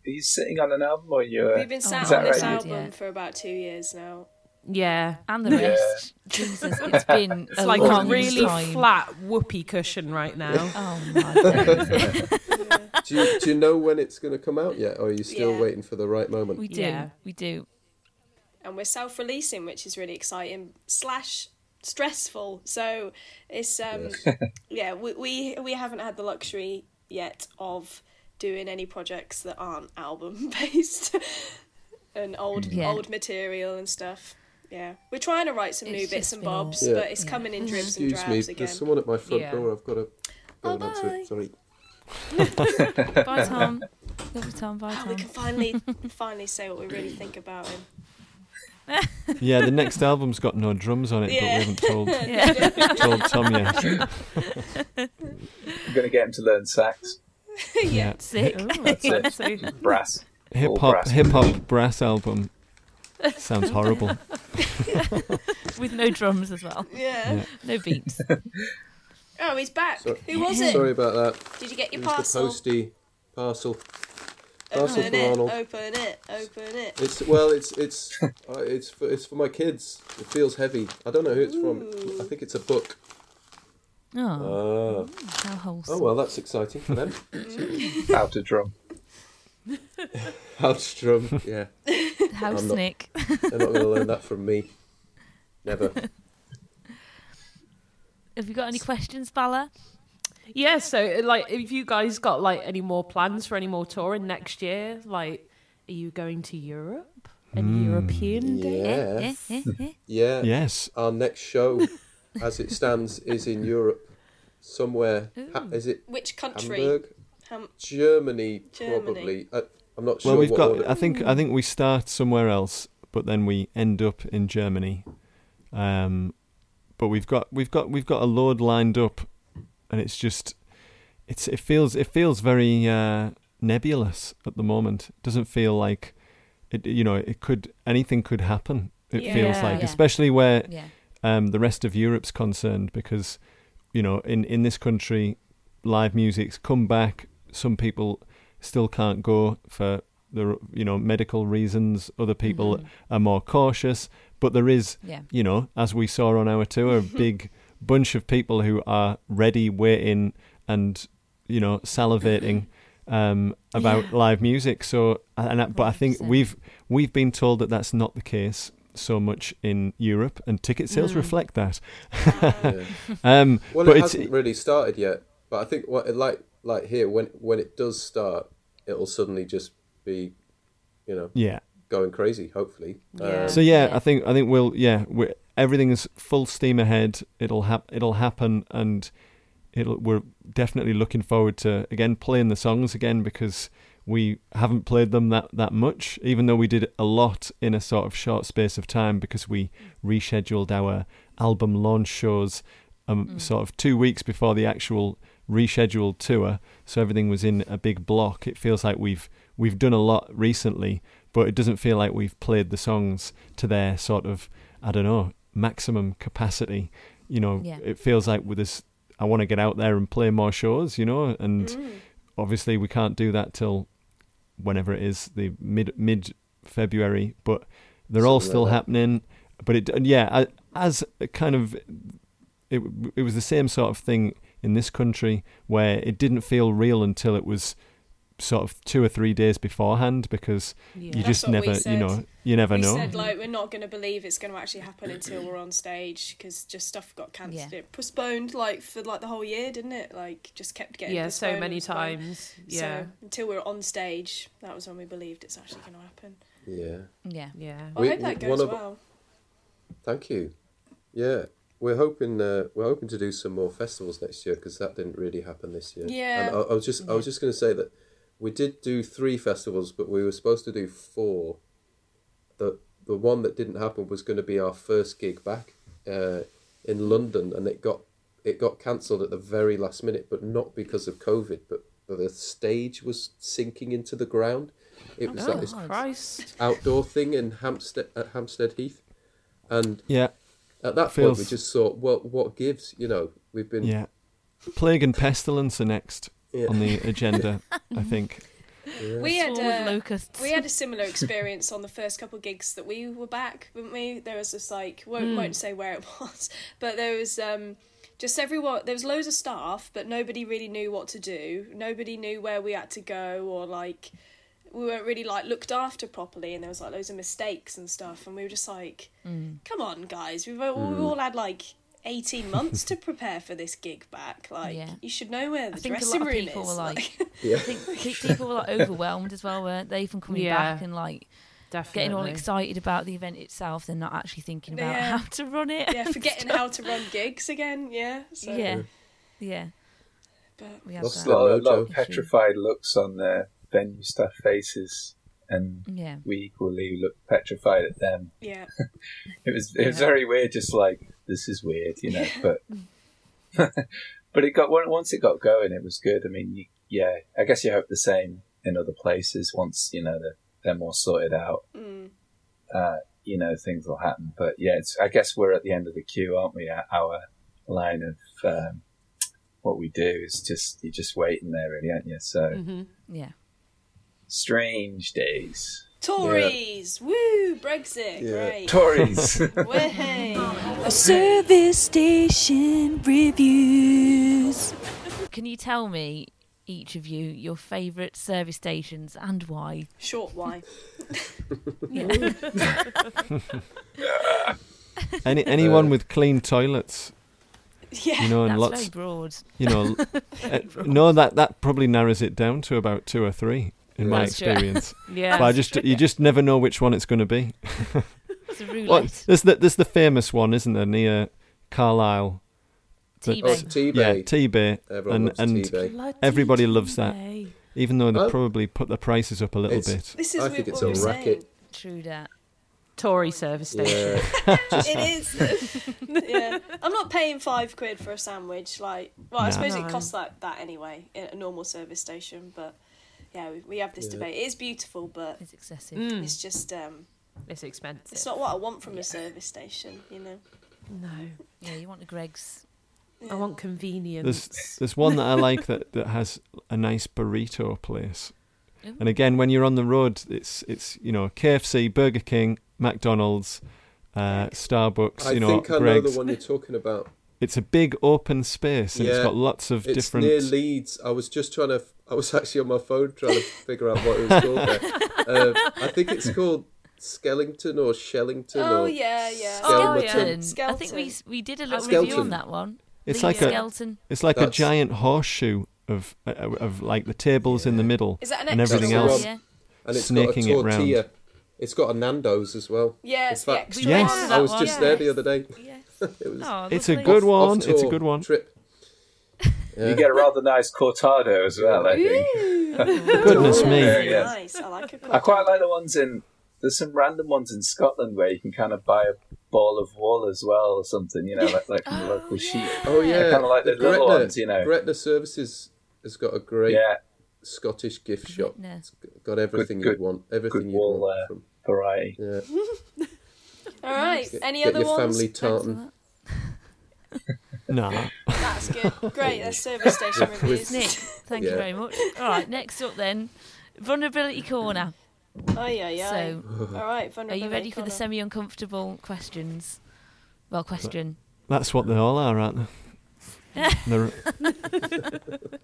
are you sitting on an album or you? Uh, We've been oh, sat Is on this right? album Yeah. for about two years now. Yeah. And the Yeah. rest. Jesus, it's been It's a like long a really time. flat whoopee cushion right now. Oh my days. do, you, do you know when it's going to come out yet, or are you still Yeah. waiting for the right moment? We do. Yeah. We do. and we're self-releasing, which is really exciting slash stressful. So it's um Yes. yeah, we, we we haven't had the luxury yet of doing any projects that aren't album based and old Yeah. old material and stuff. Yeah, we're trying to write some It's new bits and bobs, Yeah. but it's Yeah. coming in dribs and Excuse drabs me, again. there's someone at my front Yeah. door. I've got to go Oh, and answer it. Sorry. Bye, Tom. Love you, Tom. Bye, Oh, we can finally finally say what we really think about him. Yeah, the next album's got no drums on it, Yeah. but we haven't told Yeah. told Tom yet. I'm going to get him to learn sax, Yeah, Sick. Ooh, that's fancy. brass. hip hop hip hop brass album. Sounds horrible. With no drums as well. Yeah. Yeah. No beats. Oh, he's back. So- Who was it? Sorry about that. Did you get your It was parcel? the postie parcel. parcel Open for it. Arnold. Open it. Open it. It's well, it's it's uh, it's for, it's for my kids. It feels heavy. I don't know who it's from. I think it's a book. Oh, Ah. how wholesome. Oh well, that's exciting for them. How to drum. How to strum. Yeah, House I'm not- Nick. they're not going to learn that from me. Never. Have you got any questions, Bala? Yeah, so like, if you guys got like any more plans for any more touring next year, like, are you going to Europe? Any European day? Yeah. Eh, eh, eh. Yeah. Yes. Our next show, as it stands, is in Europe. Somewhere. Ha- is it Which country? Hamburg? Ham- Germany, Germany. probably. Uh, I'm not sure. Well, we've what got. order. I think. I think we start somewhere else, but then we end up in Germany. Um, but we've got we've got we've got a load lined up, and it's just, it's it feels it feels very uh, nebulous at the moment. It doesn't feel like, it. You know, it could anything could happen. It feels like, Yeah. especially where Yeah. um, the rest of Europe's concerned because you know in in this country live music's come back some people still can't go for the you know medical reasons other people are more cautious but there is Yeah. you know as we saw on our tour a big bunch of people who are ready waiting and you know salivating um, about live music so and I- but I think we've we've been told that that's not the case so much in Europe and ticket sales Mm. reflect that Yeah. um Well, but it hasn't really started yet, but I think what it like like here when when it does start, it'll suddenly just be, you know, yeah going crazy. Hopefully. Yeah. Um, So yeah, Yeah. I think I think we'll yeah, we everything is full steam ahead. It'll hap- it'll happen, and it'll we're definitely looking forward to again playing the songs again because we haven't played them that that much. Even though we did a lot in a sort of short space of time because we rescheduled our album launch shows um, sort of two weeks before the actual rescheduled tour. So everything was in a big block. It feels like we've we've done a lot recently, but it doesn't feel like we've played the songs to their sort of I don't know maximum capacity. You know, Yeah. it feels like with this, I want to get out there and play more shows. You know, and Mm. obviously we can't do that till whenever it is the mid mid February, but they're all Something like still that. happening. But it yeah, I- as a kind of it it was the same sort of thing in this country where it didn't feel real until it was sort of two or three days beforehand because Yeah. you That's just never you know you never we know said like we're not going to believe it's going to actually happen until we're on stage because just stuff got cancelled, Yeah. it postponed like for like the whole year, didn't it? Like just kept getting yeah, so many times. Yeah, So until we're on stage, that was when we believed it's actually going to happen. Yeah. Yeah. yeah. Well, We- I hope that goes of- well. Thank you. Yeah. We're hoping uh, we're hoping to do some more festivals next year because that didn't really happen this year. Yeah. And I, I was just I was just going to say that we did do three festivals, but we were supposed to do four. The the one that didn't happen was going to be our first gig back uh, in London, and it got it got cancelled at the very last minute, but not because of COVID, but the stage was sinking into the ground. It was Oh, like this. Christ. outdoor thing in Hampstead at Hampstead Heath, and Yeah, at that point we just thought, well, what gives? You know, we've been yeah. Plague and pestilence are next Yeah. on the agenda. I think. We had uh, locusts. we had a similar experience on the first couple of gigs that we were back, didn't we? There was just like won't won't say where it was, but there was um just everyone there was loads of staff, but nobody really knew what to do. Nobody knew where we had to go or like we weren't really like looked after properly and there was like loads of mistakes and stuff and we were just like mm. come on guys we've all, we mm. all had like 18 months to prepare for this gig back like Yeah. you should know where the I think a dressing lot of room people is were like, yeah. I think people were like overwhelmed as well, weren't they, from coming Yeah. back and like Definitely. getting all excited about the event itself. They're not actually thinking about Yeah. how to run it. yeah forgetting how to run gigs again yeah so yeah, yeah. but We had Lost that. a lot, a lot of petrified looks on the venue staff faces, and Yeah, we equally looked petrified at them. yeah It was it was very weird, just like this is weird, you know. But but it got once it got going, it was good. I mean, you, yeah, I guess you hope the same in other places once you know they're, they're more sorted out. mm. Uh, you know, things will happen. But yeah, it's, I guess we're at the end of the queue, aren't we? Our line of um, what we do is just you're just waiting there, really, aren't you? So hmm yeah. Strange days. Tories woo Brexit Yeah. great Tories. Way. A service station reviews. Can you tell me, each of you, your favourite service stations and why? short why Any anyone Uh, with clean toilets, yeah you know, and That's lots, very broad. you know, uh, no, that that probably narrows it down to about two or three in my That's experience. Yeah. but I just you just never know which one it's going to be. It's a roulette. Well, there's the there's the famous one, isn't there, near Carlisle? Tebay. Oh, Tebay. Yeah, Tebay, Everyone and loves and Tebay. everybody loves that. Even though they Oh. probably put the prices up a little It's- bit. this is I what think it's we're a saying. racket. True that. Tory service station. Yeah. it is yeah i'm not paying five quid for a sandwich like well i No. suppose No. it costs like that anyway in a normal service station but yeah we, we have this Yeah. debate it is beautiful but It's excessive. Mm, it's just um it's expensive. it's not what i want from a service station you know No. Yeah, you want the Greggs. I want convenience. There's there's one that I like that, that has a nice burrito place. Ooh. And again, when you're on the road, it's it's you know KFC, Burger King, McDonald's, uh, Starbucks. I you know, think I know the one you're talking about. It's a big open space, and it's got lots of It's different. near Leeds. I was just trying to. I was actually on my phone trying to figure out what it was called. There. Uh, I think it's called Skellington or Shellington. oh or yeah yeah Oh, Skeleton. yeah. Skeleton. I think we we did a little Skeleton. review on that one. It's Lee like a skeleton. it's like a giant horseshoe of uh, of like the tables in the middle. is that an and everything else. Yeah. and it's snaking it got a round. tortilla. It's got a Nando's as well. Yeah, In the fact- extra Yes. one. I was one. just there the other day. Yes. It was Oh, It's a good one. off It's a good one. Trip. Yeah. You get a rather nice cortado as well, I think. Goodness me. very Yeah. nice i like a I quite like the ones in. There's some random ones in Scotland where you can kind of buy a ball of wool as well or something, you know, like, like from the local sheep. Oh yeah, I kinda like the little Gretna, ones, you know. Gretna Services has got a great Yeah, Scottish gift shop. Gretna. It's got everything Good- you'd want. Everything good you'd wool, want uh, from. variety. Yeah. all right Get, any get other your ones family tartan. Nah. that's good great that's service station reviews Nick, thank you very much. All right, next up then, vulnerability corner. oh yeah yeah So, all right are you ready for the semi-uncomfortable questions? Well, question. That's what they all are, aren't they? They're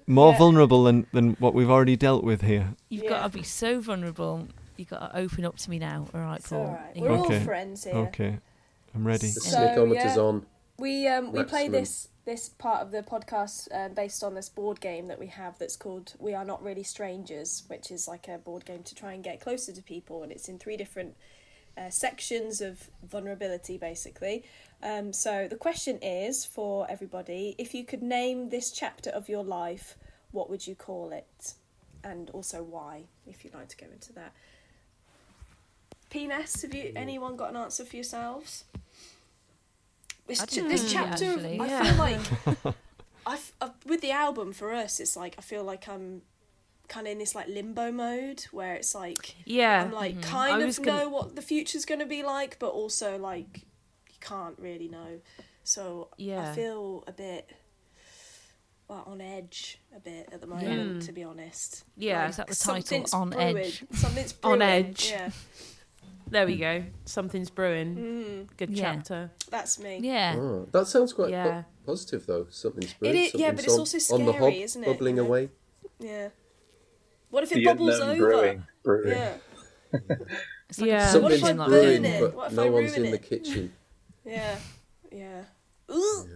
more vulnerable than, than what we've already dealt with here. You've Yeah. got to be so vulnerable. You've got to open up to me now. All right, It's Paul. all right. We're you- all Okay. friends here. Okay, I'm ready. The So, snickometer's yeah. on. We um we play this this part of the podcast um, based on this board game that we have that's called We Are Not Really Strangers, which is like a board game to try and get closer to people, and it's in three different uh, sections of vulnerability, basically. Um, so the question is for everybody: if you could name this chapter of your life, what would you call it, and also why? If you'd like to go into that. Penis, have you anyone got an answer for yourselves? This, ch- this chapter, actually. I feel like I f- uh, with the album for us, it's like I feel like I'm kind of in this like limbo mode where it's like Yeah. I'm like I kind of gonna- know what the future's going to be like, but also like you can't really know. So Yeah. I feel a bit well, on edge a bit at the moment, Mm. to be honest. Yeah. Is that the title? On brewing. Edge? Something's On edge. Yeah, There we go. Something's brewing. mm, Good Yeah. chapter. that's me. Yeah. Oh, that sounds quite po- positive, though. Something's It brewing. is- yeah, but it's something's also on, on the scary, hob, isn't it, bubbling you know? away. Yeah. What if it The bubbles over? brewing. brewing. Yeah, It's like Yeah. a What if Something's I something burn brewing, it? but no I one's ruin in the kitchen. yeah, yeah. Ooh,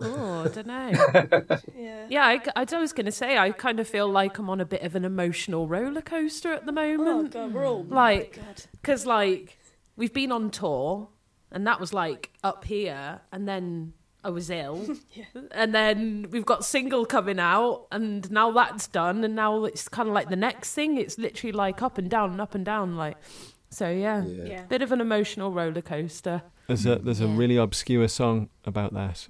Oh, I don't know. yeah. Yeah, I, I was going to say, I kind of feel like I'm on a bit of an emotional roller coaster at the Oh moment. god, we're all mm. Like- oh, Because, like, we've been on tour, and that was like up here, and then I was ill. Yeah. And then we've got single coming out, and now that's done, and now it's kind of like the next thing. It's literally like up and down and up and down. Like, so yeah, Yeah. Yeah. bit of an emotional roller coaster. There's a there's a Yeah. really obscure song about that.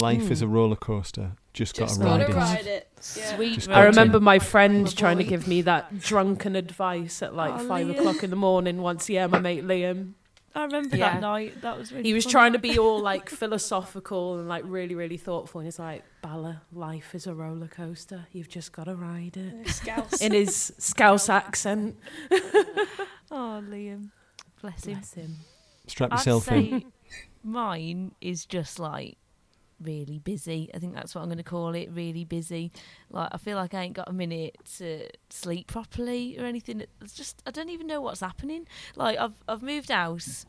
Life is a hmm. roller coaster. Just, Just gotta ride gotta it. ride it. Yeah. Sweet. Just I remember my friend My trying to give me that drunken advice at like Oh, five Liam. o'clock in the morning once. Yeah, my mate Liam. I remember Yeah. that night. That was really. He was fun. trying to be all like philosophical and like really, really thoughtful. And he's like, Bella, life is a roller coaster. You've just got to ride it. Scouse. In his Scouse accent. Oh, Liam, bless him. Bless him. Strap I'd yourself in. mine is just like really busy. I think that's what I'm going to call it. Really busy. Like I feel like I ain't got a minute to sleep properly or anything. It's just I don't even know what's happening. Like I've I've moved house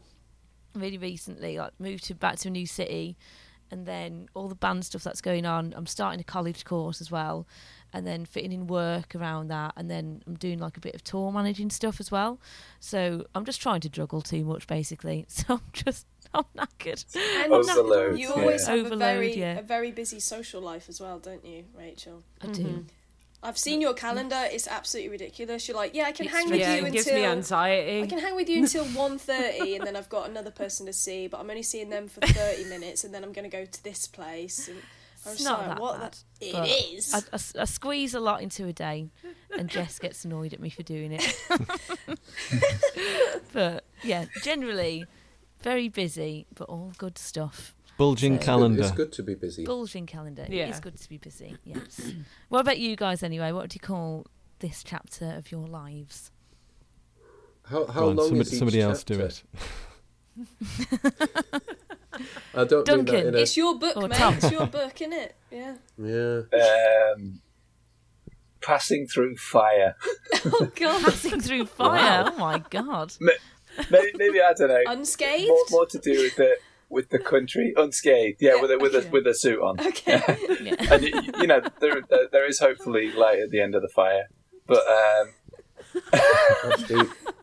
really recently. Like moved to back to a new city, and then all the band stuff that's going on. I'm starting a college course as well, and then fitting in work around that, and then I'm doing like a bit of tour managing stuff as well. So I'm just trying to juggle too much, basically. So I'm just Oh, I'm knackered. And oh, Overload, you yeah. always have a Overload, very yeah. a very busy social life as well, don't you, Rachel? I mm-hmm. do. I've seen your calendar. It's absolutely ridiculous. You're like, yeah, I can It's hang with Yeah, you until. it gives until me I can hang with you until 1.30 and then I've got another person to see, but I'm only seeing them for 30 minutes and then I'm going to go to this place. And I'm It's not like, that what bad, the... but It is. I, I s- I squeeze a lot into a day, and Jess gets annoyed at me for doing it. but yeah, generally very busy, but all good stuff. Bulging So- calendar. It's good to be busy. Bulging calendar. Yeah. It is good to be busy. Yes. what about you guys anyway? What do you call this chapter of your lives? How, how on, long somebody, is each somebody else do it. I don't mean that Duncan, in a... It's your book, Or mate. Tom. It's your book, isn't it? Yeah. Yeah. Um, passing through fire. Oh, God. Passing through fire. Oh my god. Maybe, maybe I don't know. Unscathed? More, more to do with the with the country unscathed. Yeah, Yeah, with a, with okay. a with a suit on. Okay. Yeah. and you, you know there, there there is hopefully light at the end of the fire. But um, That's.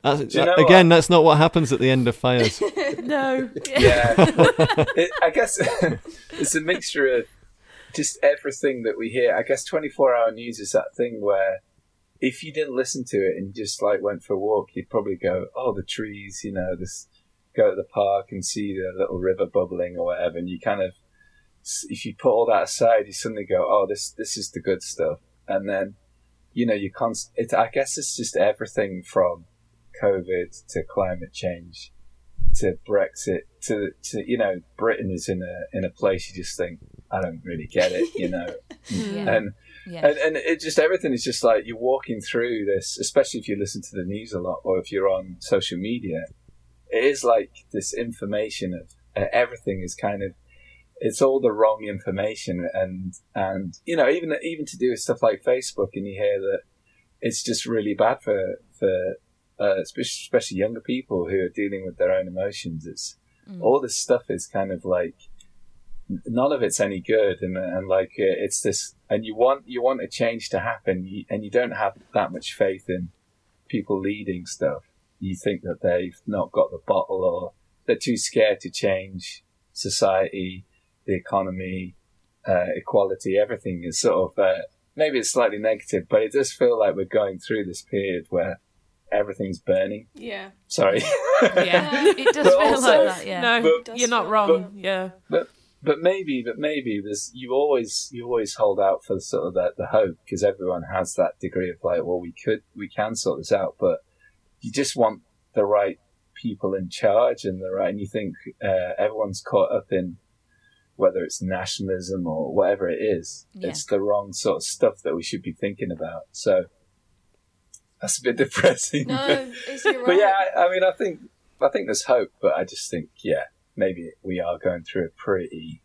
That's, you know again, that's not what happens at the end of fires. no. yeah, it, I guess it's a mixture of just everything that we hear. I guess twenty four hour news is that thing where if you didn't listen to it and just like went for a walk, you'd probably go, "Oh, the trees," you know, this go to the park and see the little river bubbling or whatever, and you kind of if you put all that aside, you suddenly go, "Oh, this this is the good stuff," and then you know you const. It, I guess it's just everything from COVID to climate change to Brexit to, to you know Britain is in a in a place you just think I don't really get it, you know, Yeah. and Yeah. and and it just everything is just like you're walking through this, especially if you listen to the news a lot or if you're on social media. It is like this information of uh, everything is kind of it's all the wrong information and and you know even even to do with stuff like Facebook and you hear that it's just really bad for for uh, especially, especially younger people who are dealing with their own emotions. It's Mm. all this stuff is kind of like none of it's any good, and and like uh, it's this, and you want you want a change to happen, and you don't have that much faith in people leading stuff. You think that they've not got the bottle, or they're too scared to change society, the economy, uh, equality, everything is sort of uh, maybe it's slightly negative, but it does feel like we're going through this period where everything's burning. Yeah. Sorry. Yeah. It does But feel also- like that, yeah. No, But- you're not feel- wrong. yeah. but maybe, but maybe there's you always you always hold out for sort of that the hope because everyone has that degree of like, well, we could we can sort this out, but you just want the right people in charge and the right, and you think uh, everyone's caught up in whether it's nationalism or whatever it is, Yeah. it's the wrong sort of stuff that we should be thinking about. So that's a bit depressing. No, it's, right. But yeah, I, I mean, I think I think there's hope, but I just think, yeah, maybe we are going through a pretty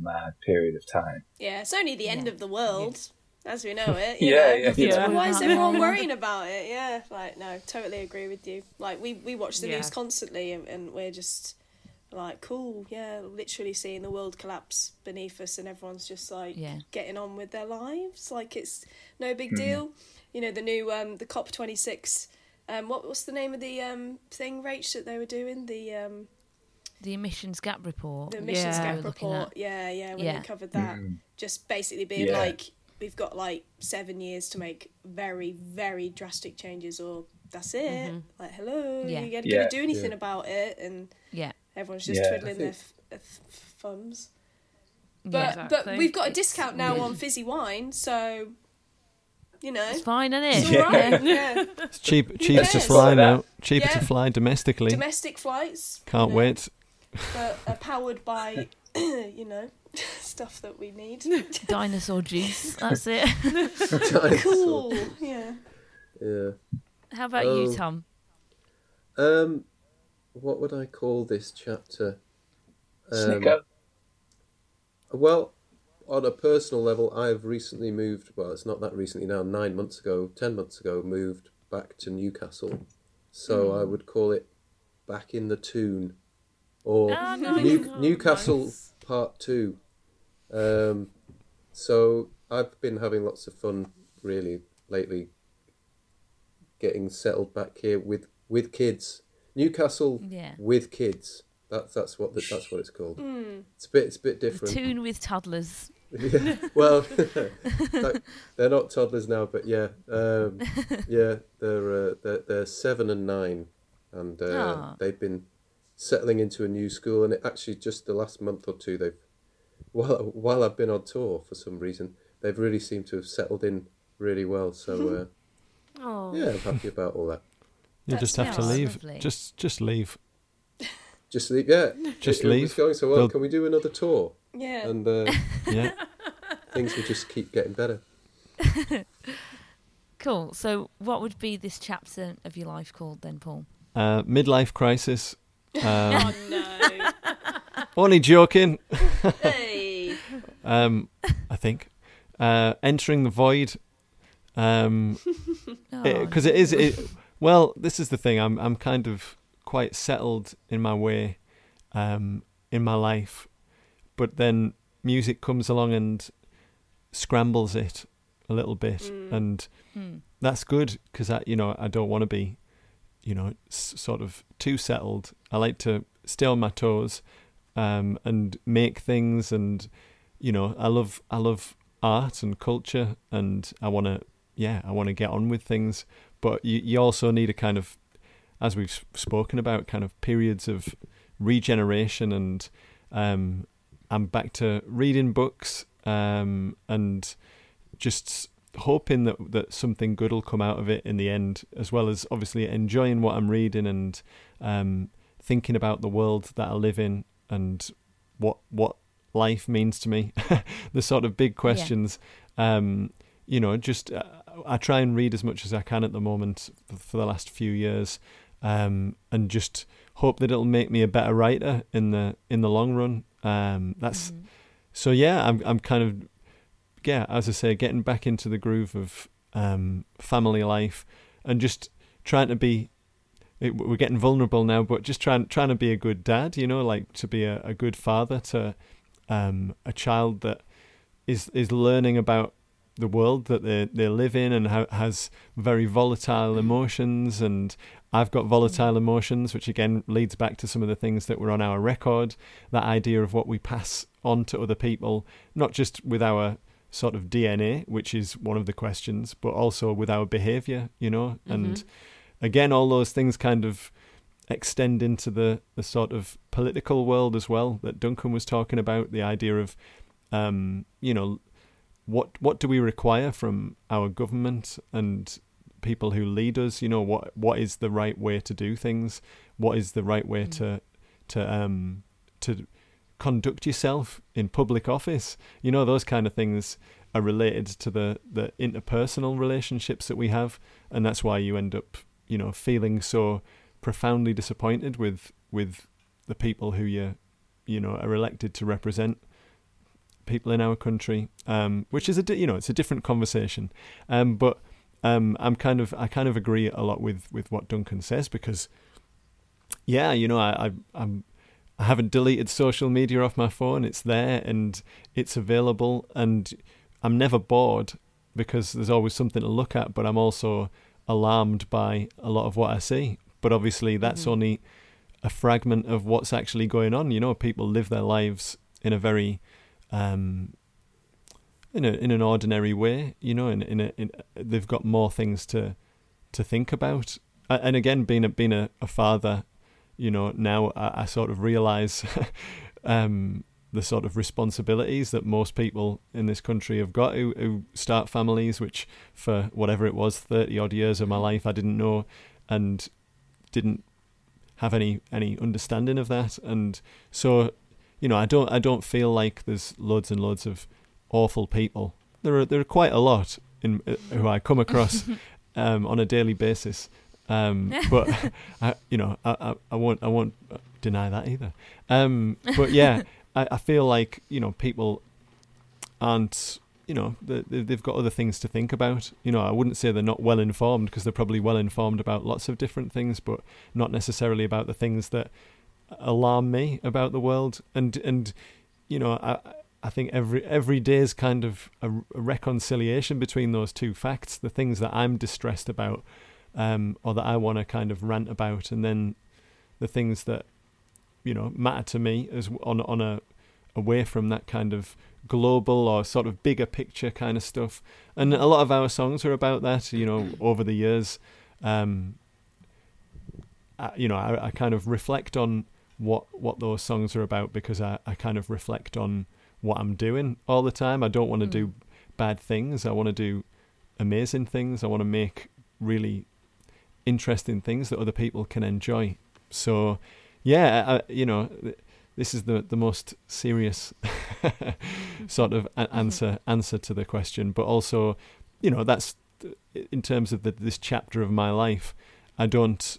mad period of time. Yeah, it's only the end Yeah. of the world as we know it. You Yeah, know? yeah, yeah. Why is everyone worrying about it? Yeah, like no, totally agree with you. Like we we watch the Yeah. news constantly, and, and we're just like, cool, yeah, literally seeing the world collapse beneath us, and everyone's just like Yeah. getting on with their lives, like it's no Hmm. big deal. You know, the new um the COP twenty six. Um, what what's the name of the um thing, Rach, that they were doing? The um The emissions gap report. the emissions Yeah. gap report. Yeah, yeah, when Yeah. they covered that, Mm. just basically being Yeah. like, we've got like seven years to make very, very drastic changes, or that's it. Like, hello, Yeah. you gonna, Yeah. gonna do anything Yeah. about it? And Yeah. everyone's just Yeah. twiddling I their think- f- f- thumbs. Yeah. But but we've got a It's discount now weird. on fizzy wine, so you know, It's fine, isn't it's it? all right. yeah. It's cheap, cheap to fly now. Cheaper Yeah. to fly domestically. Domestic flights. Can't you wait. That are powered by, you know, stuff that we need. Dinosaur juice. That's it. cool. Yeah. Yeah. How about Oh. you, Tom? Um, what would I call this chapter? Um, Snicko. Well, on a personal level, I've recently moved. Well, it's not that recently now. Nine months ago, ten months ago, moved back to Newcastle. So I would call it "Back in the Toon" or Ah, nice. New, Oh, Newcastle nice. Part Two. Um, so I've been having lots of fun, really, lately. Getting settled back here with with kids. Newcastle Yeah. with kids. That's that's what the, that's what it's called. Mm. It's a bit it's a bit different. Toon with toddlers. Yeah, well, like, they're not toddlers now, but yeah, um, yeah, they're, uh, they're they're seven and nine, and uh, Ah. they've been settling into a new school. And it actually just the last month or two, they've while while I've been on tour for some reason, they've really seemed to have settled in really well. So Oh. uh, yeah, I'm happy about all that. You That's just have to leave. Lovely. Just just leave. Just leave, yeah. Just it, It leave. was going so well. They'll- Can we do another tour? Yeah. And uh, Yeah. things will just keep getting better. Cool. So, what would be this chapter of your life called then, Paul? Uh, midlife crisis. Um, oh no. only joking. hey. Um, I think. Uh, entering the void. Um, Oh, because it is it well this is the thing i'm i'm kind of quite settled in my way um in my life but then music comes along and scrambles it a little bit Mm. and Hmm. that's good because i you know i don't want to be you know s- sort of too settled i like to stay on my toes um and make things and you know i love i love art and culture and i want to yeah i want to get on with things. But you you also need a kind of as we've spoken about kind of periods of regeneration and um i'm back to reading books um and just hoping that that something good will come out of it in the end as well as obviously enjoying what i'm reading and um thinking about the world that i live in and what what life means to me. The sort of big questions um you know just uh, i try and read as much as i can at the moment for the last few years um and just hope that it'll make me a better writer in the in the long run. Um that's Mhm. so yeah i'm i'm kind of yeah as i say getting back into the groove of um family life and just trying to be it, we're getting vulnerable now but just trying trying to be a good dad you know like to be a, a good father to um a child that is is learning about the world that they they live in and ha- has very volatile emotions and I've got volatile emotions, which again leads back to some of the things that were on our record. That idea of what we pass on to other people, not just with our sort of DNA, which is one of the questions, but also with our behavior, you know. Mm-hmm. Again, all those things kind of extend into the, the sort of political world as well that Duncan was talking about. The idea of, um, you know, what what do we require from our government and people who lead us? You know, what what is the right way to do things? What is the right way Mm. to to um to conduct yourself in public office? You know, those kind of things are related to the the interpersonal relationships that we have, and that's why you end up, you know, feeling so profoundly disappointed with with the people who you you know are elected to represent people in our country, um, which is a you know it's a different conversation, um, but um, I'm kind of I kind of agree a lot with with what Duncan says because yeah, you know I, I I'm I haven't deleted social media off my phone. It's there and it's available, and I'm never bored because there's always something to look at. But I'm also alarmed by a lot of what I see. But obviously, that's Mhm. only a fragment of what's actually going on. You know, people live their lives in a very um, in a in an ordinary way. You know, in in, a, in they've got more things to to think about. And again, being a being a, a father, you know, now I, I sort of realize um, the sort of responsibilities that most people in this country have got who, who start families, which for whatever it was, thirty odd years of my life, I didn't know and didn't have any any understanding of that, and so you know, I don't I don't feel like there's loads and loads of awful people. There are there are quite a lot in uh, who I come across um, on a daily basis. Um, but I, you know, I, I, I won't I won't deny that either. Um, but yeah, I, I feel like you know people aren't you know they, they- they've got other things to think about. You know, I wouldn't say they're not well informed because they're probably well informed about lots of different things, but not necessarily about the things that alarm me about the world. And and you know, I I think every every day is kind of a, a reconciliation between those two facts. The things that I'm distressed about, um, or that I want to kind of rant about, and then the things that you know matter to me as on on a away from that kind of global or sort of bigger picture kind of stuff. And a lot of our songs are about that. You know, over the years, um, I, you know, I, I kind of reflect on what what those songs are about because I, I kind of reflect on what I'm doing all the time. I don't want to Mm. do bad things. I want to do amazing things. I want to make really interesting things that other people can enjoy. So, yeah, I, you know, th- this is the the most serious sort of a- answer answer to the question, but also, you know, that's th- in terms of the, this chapter of my life. I don't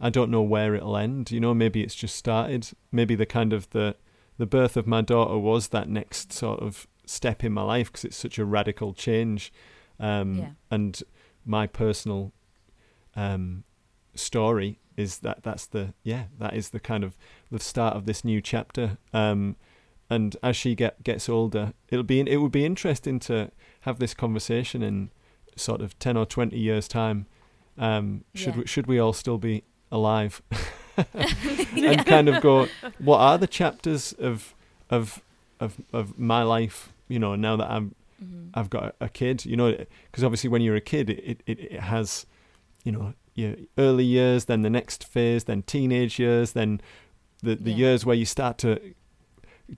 I don't know where it'll end. You know, maybe it's just started. Maybe the kind of the the birth of my daughter was that next sort of step in my life because it's such a radical change. Um, Yeah. And my personal um, story is that that's the yeah that is the kind of the start of this new chapter. Um, and as she get gets older, it'll be it would be interesting to have this conversation in sort of ten or twenty years time. Um, should Yeah. we, should we all still be alive? and kind of go, what are the chapters of of of of my life? You know, now that I'm Mhm. I've got a kid, you know, because obviously when you're a kid, it, it, it has, you know, your early years, then the next phase, then teenage years, then the, the Yeah. years where you start to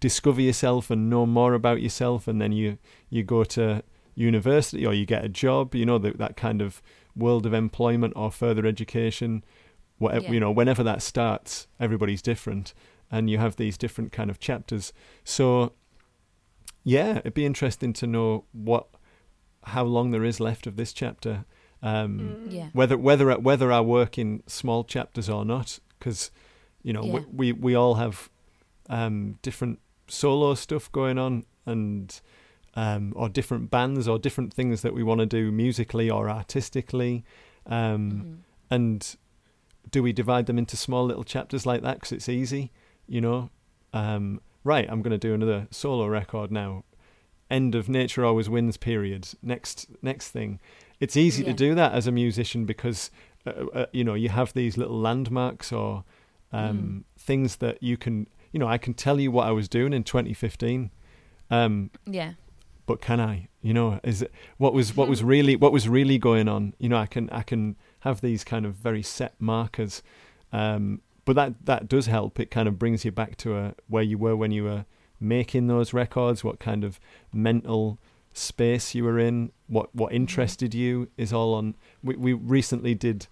discover yourself and know more about yourself, and then you, you go to university or you get a job, you know, that, that kind of world of employment or further education, whatever, Yeah. you know, whenever that starts, everybody's different, and you have these different kind of chapters. So, yeah, it'd be interesting to know what how long there is left of this chapter. Um, Mm. Yeah. Whether whether whether I work in small chapters or not, because you know Yeah. we, we we all have um, different solo stuff going on and um, or different bands or different things that we want to do musically or artistically. Um, Mhm. and do we divide them into small little chapters like that because it's easy you know um, right i'm going to do another solo record now end of nature always wins period next next thing it's easy to do that as a musician because uh, uh, you know, you have these little landmarks or um, things that you can, you know, I can tell you what I was doing in 2015. Um, Yeah. but can I? You know, is it what was what was really what was really going on? You know, I can I can have these kind of very set markers, um, but that that does help. It kind of brings you back to a, where you were when you were making those records. What kind of mental space you were in? What what interested you is all on. We we recently did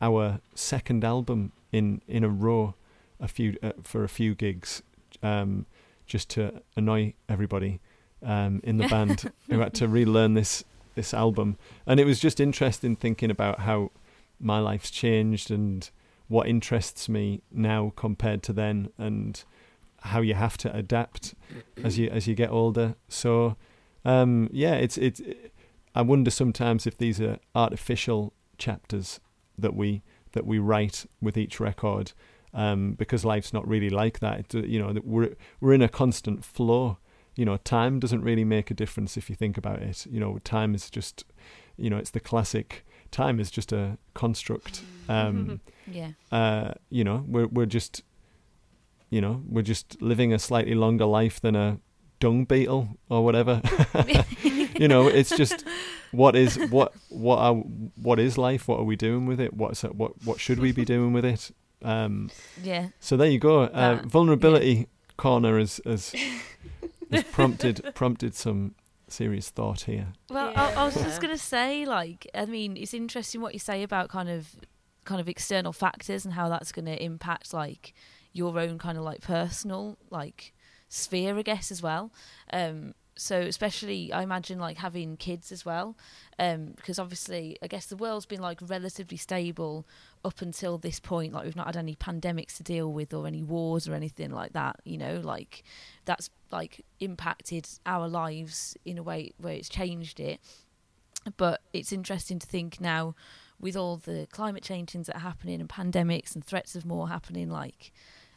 our second album in in a row, a few uh, for a few gigs, um, just to annoy everybody um, in the band who had to relearn this this album, and it was just interesting thinking about how my life's changed and what interests me now compared to then, and how you have to adapt as you as you get older. So, um, yeah, it's it's. I wonder sometimes if these are artificial chapters that we that we write with each record, um, because life's not really like that. It, you know, we're we're in a constant flow you know, time doesn't really make a difference if you think about it. You know, time is just, you know, it's the classic. Time is just a construct. Um, Yeah. uh, you know, we're we're just, you know, we're just living a slightly longer life than a dung beetle or whatever. you know, it's just what is what what are what is life? What are we doing with it? What's it, what what should we be doing with it? Um, Yeah. so there you go. Uh, That- vulnerability corner has, has, has prompted prompted some serious thought here. Well, I, I was just gonna say, like, I mean, it's interesting what you say about kind of, kind of external factors and how that's gonna impact like your own kind of like personal like sphere, I guess, as well. Um, so especially, I imagine like having kids as well, um, because obviously, I guess the world's been like relatively stable up until this point. Like we've not had any pandemics to deal with or any wars or anything like that. You know, like that's like impacted our lives in a way where it's changed it. But it's interesting to think now with all the climate change things that are happening and pandemics and threats of more happening, like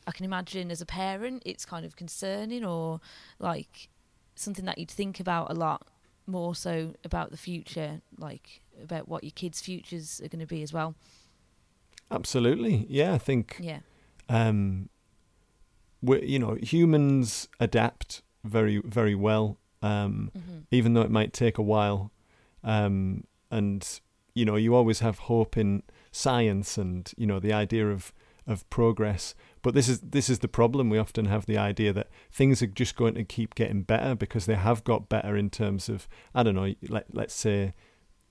I can imagine as a parent it's kind of concerning or like something that you'd think about a lot more so about the future, like about what your kids' futures are going to be as well. Absolutely, yeah. I think Yeah. um, we you know humans adapt very very well, um, hmm even though it might take a while. Um, and you know you always have hope in science and you know the idea of of progress. But this is this is the problem. We often have the idea that things are just going to keep getting better because they have got better in terms of I don't know. Let let's say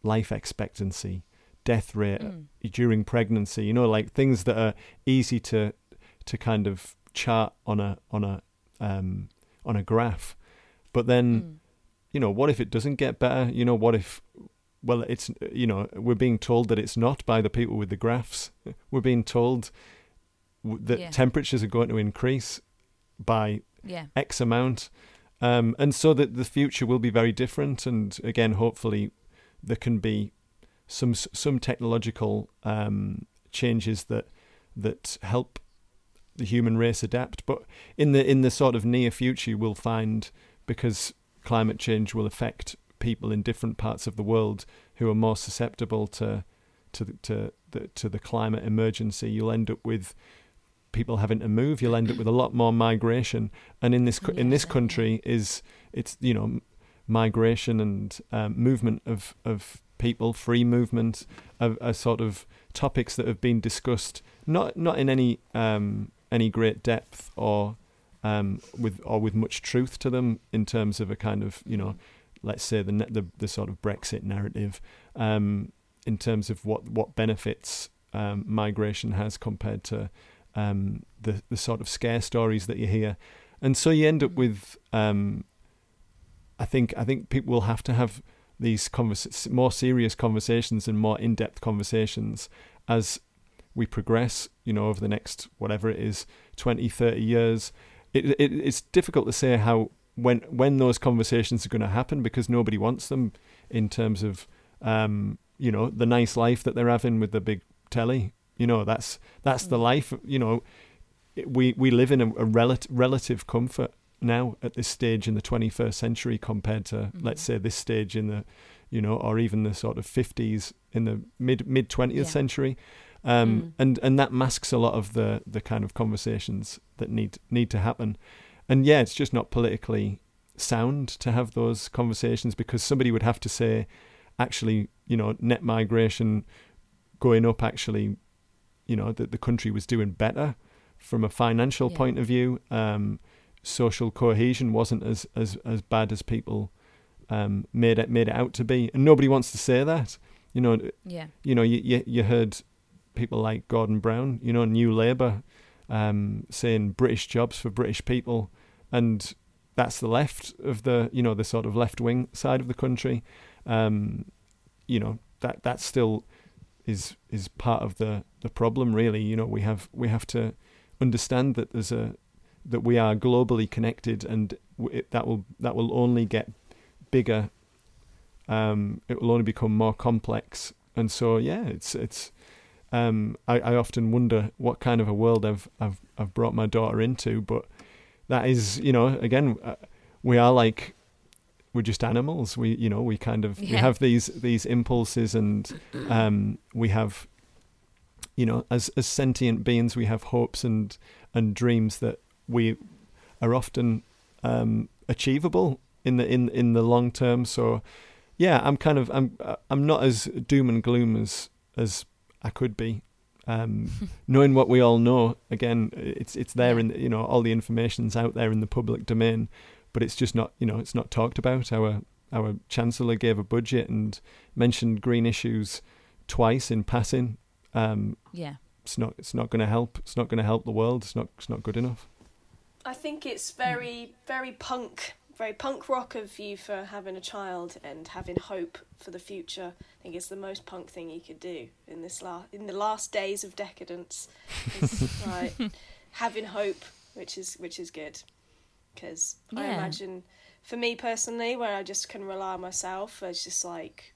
life expectancy, death rate Mm. during pregnancy. You know, like things that are easy to to kind of chart on a on a um, on a graph. But then Mm. you know, what if it doesn't get better? You know, what if, well, it's, you know, we're being told that it's not by the people with the graphs. We're being told that Yeah. temperatures are going to increase by Yeah. X amount. Um, and so that the future will be very different. And again, hopefully, there can be some some technological um, changes that that help the human race adapt. But in the in the sort of near future, we'll find because climate change will affect people in different parts of the world who are more susceptible to to the, to the to the climate emergency. You'll end up with people having to move. You'll end up with a lot more migration. And in this co- in this country is it's you know migration and um, movement of of people, free movement, are, are sort of topics that have been discussed not not in any um, any great depth or um, with or with much truth to them in terms of a kind of you know let's say the ne- the, the sort of Brexit narrative um, in terms of what what benefits um, migration has compared to um, the the sort of scare stories that you hear, and so you end up with um, I think I think people will have to have these more serious conversations and more in depth conversations as we progress. You know, over the next whatever it is, 20, 30 years. It, it it's difficult to say how when when those conversations are going to happen because nobody wants them in terms of um, you know the nice life that they're having with the big telly. You know that's that's the Mm. life. You know, we we live in a, a relative relative comfort now at this stage in the 21st century compared to let's Mhm. say this stage in the you know, or even the sort of 50s in the mid mid 20th Yeah. century. Um, Mm. and, and that masks a lot of the, the kind of conversations that need need to happen. And yeah, it's just not politically sound to have those conversations because somebody would have to say, actually, you know, net migration going up actually, you know, that the country was doing better from a financial Yeah. point of view. Um, social cohesion wasn't as, as, as bad as people um, made it made it out to be, and nobody wants to say that. You know, Yeah. you know, you you, you heard people like Gordon Brown, you know, New Labour, um, saying British jobs for British people, and that's the left of the, you know, the sort of left wing side of the country. Um, you know, that that still is is part of the the problem. Really, you know, we have we have to understand that there's a that we are globally connected, and it, that will that will only get bigger. Um, it will only become more complex, and so yeah, it's it's. Um, I, I often wonder what kind of a world I've I've I've brought my daughter into, but that is you know again uh, we are like we're just animals. We you know we kind of we have these these impulses and um, we have you know as as sentient beings we have hopes and and dreams that we are often um, achievable in the in in the long term. So yeah, I'm kind of I'm I'm not as doom and gloom as as I could be. Um, knowing what we all know, again, it's it's there in you know all the information's out there in the public domain, but it's just not you know it's not talked about. Our our chancellor gave a budget and mentioned green issues twice in passing. Um, Yeah. it's not it's not going to help. It's not going to help the world. It's not it's not good enough. I think it's very, very punk, very punk rock of you for having a child and having hope for the future. I think it's the most punk thing you could do in this last in the last days of decadence. Is, like having hope, which is which is good, because I imagine for me personally, where I just can rely on myself, there's just like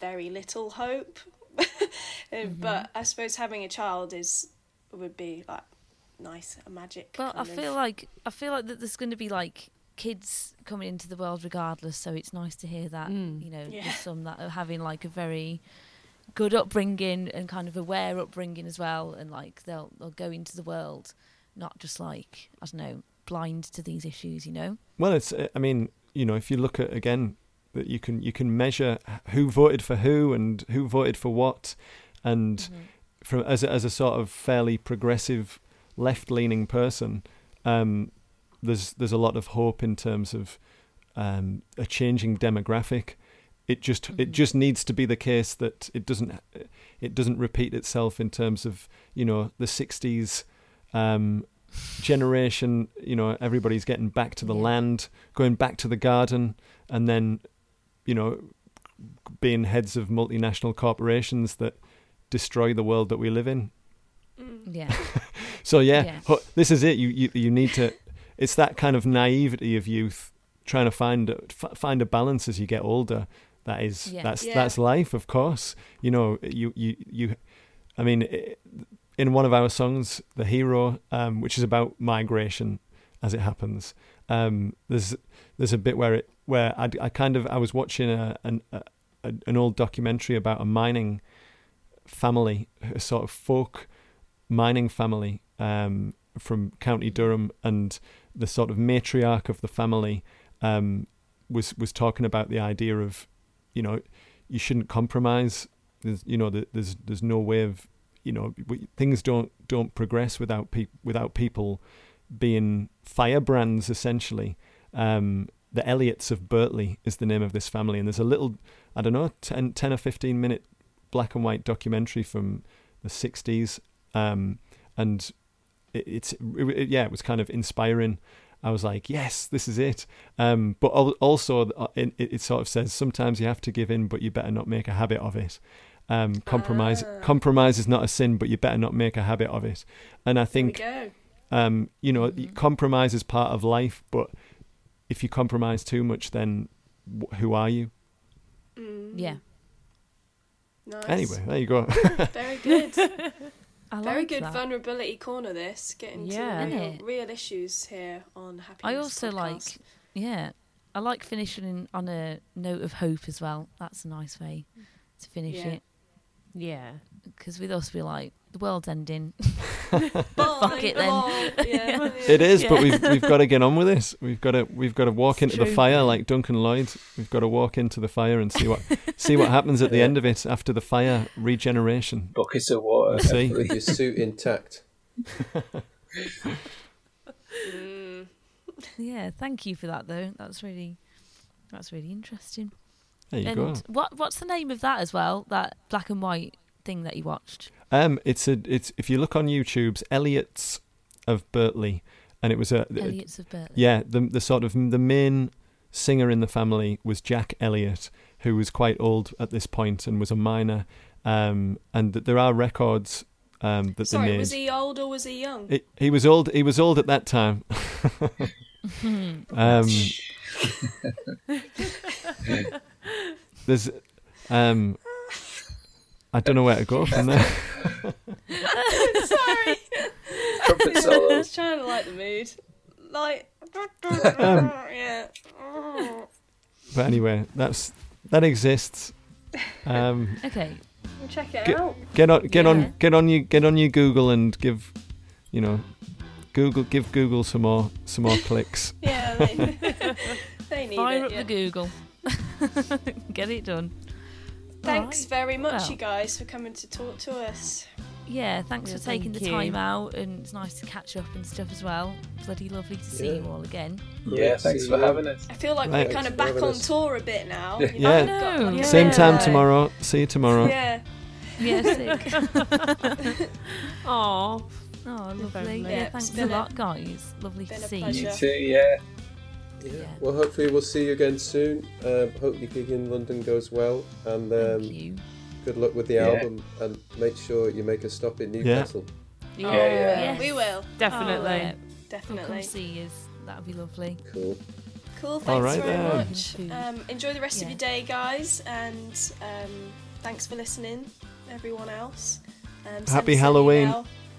very little hope. Uh, But I suppose having a child is would be like nice, a magic. Well, I of- feel like I feel like that there's going to be like kids coming into the world regardless. So it's nice to hear that Mm. you know Yeah. some that are having like a very good upbringing and kind of aware upbringing as well, and like they'll they'll go into the world not just like I don't know blind to these issues. You know. Well, it's uh, I mean, you know, if you look at again that you can you can measure who voted for who and who voted for what, and Mm-hmm. from as a, as a sort of fairly progressive left leaning person, um, there's there's a lot of hope in terms of um, a changing demographic. It just it Mhm. just needs to be the case that it doesn't it doesn't repeat itself in terms of you know the '60s um, generation. You know everybody's getting back to the Yeah. land, going back to the garden, and then you know being heads of multinational corporations that destroy the world that we live in. Mm. Yeah. So yeah, Yeah. ho- this is it. You, you you need to. It's that kind of naivety of youth trying to find a- f- find a balance as you get older. That is Yeah. that's Yeah. that's life, of course. You know, you you you. I mean, i- in one of our songs, "The Hero," um, which is about migration, as it happens, um, there's there's a bit where it where I, I kind of I was watching a an a, an old documentary about a mining family, a sort of folk mining family um, from County Durham, and the sort of matriarch of the family um, was was talking about the idea of, you know, you shouldn't compromise. There's, you know, there's there's no way of, you know, we- things don't don't progress without peop without people being firebrands essentially. Um, the Elliotts of Birtley is the name of this family, and there's a little, I don't know, 10, 10 or fifteen minute black and white documentary from the '60s, um, and it, it's it, yeah, it was kind of inspiring. I was like, yes, this is it. Um, but also, uh, it it sort of says sometimes you have to give in, but you better not make a habit of it. Um, compromise Ah. compromise is not a sin, but you better not make a habit of it. And I think um, you know, Mhm. compromise is part of life, but if you compromise too much, then wh- who are you? Mm. Yeah. Nice. Anyway, there you go. Very good. I Very like good that. vulnerability corner. This getting Yeah. to real, real issues here on Happy. I also like, yeah, I like finishing on a note of hope as well. That's a nice way to finish Yeah. it. Yeah. Because with us, we're like the world's ending. Fuck it then. Yeah. It is, but we've we've got to get on with this. We've got to we've got to walk into the fire like Duncan Lloyd. We've got to walk into the fire and see what see what happens at the end of it after the fire regeneration. Buckets of water. See? With your suit intact. Mm. yeah, thank you for that though. That's really that's really interesting. There you and go. what what's the name of that as well? That black and white thing that you watched. Um, it's a it's if you look on YouTube's Elliott's of Birtley, and it was a Elliot's of Berkeley. yeah the the sort of the main singer in the family was Jack Elliott, who was quite old at this point and was a miner. Um, and th- there are records um, that they Sorry, made. was he old or was he young? It, he was old. He was old at that time. um, there's, um, I don't know where to go from there. Sorry. Trumpet I solos. was trying to light the mood. Like, Um, yeah. But anyway, that's that exists. Um, Okay. Check it Get- out. get on, get Yeah. on, get on you, get on your Google and give, you know, Google, give Google some more, some more clicks. Yeah, they, they need Fire it. up yeah. the Google. Get it done. Thanks Alright. very much, Well. you guys, for coming to talk to us. Yeah, thanks Yeah, for taking thank the you. time out, and it's nice to catch up and stuff as well. Bloody lovely to see Yeah. you all again. Yeah, thanks for you. having us. I feel like Right. we're kind of back on us. tour a bit now. Yeah. You Yeah. we've Yeah. Same time tomorrow. See you tomorrow. Yeah. Yeah, sick. Aw. Oh, lovely. lovely. Yeah, Yeah, thanks a been a- lot, guys. Lovely been to see pleasure. you. You too, yeah. Yeah. Yeah. Well, hopefully we'll see you again soon. Um, hope your gig in London goes well, and Thank um, you. good luck with the Yeah. album. And make sure you make a stop in Newcastle. Yeah, Oh, yeah. Yes. We will. Definitely. Oh, yeah. We'll Definitely. come see us. That would be lovely. Cool. Cool. Thanks All right very then. much. Um, enjoy the rest of your day, guys, and um, thanks for listening, everyone else. Um, Happy us an Halloween.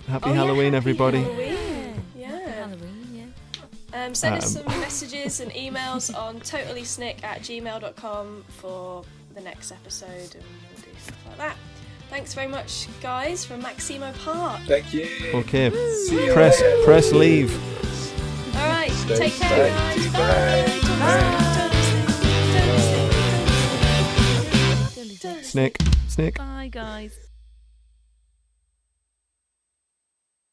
Email. Happy Oh, yeah, Halloween, happy everybody. Halloween. Yeah. Yeah. Halloween, yeah. Um, send us Um, some messages and emails on totallysnick at gmail.com for the next episode, and we'll do stuff like that. Thanks very much, guys, from Maximo Park. Thank you. Okay. See you Press, later. press leave. All right, Stay take care, guys. Bye. Bye. Totally Snick. Totally Snick. Snake. Snake. Bye, guys.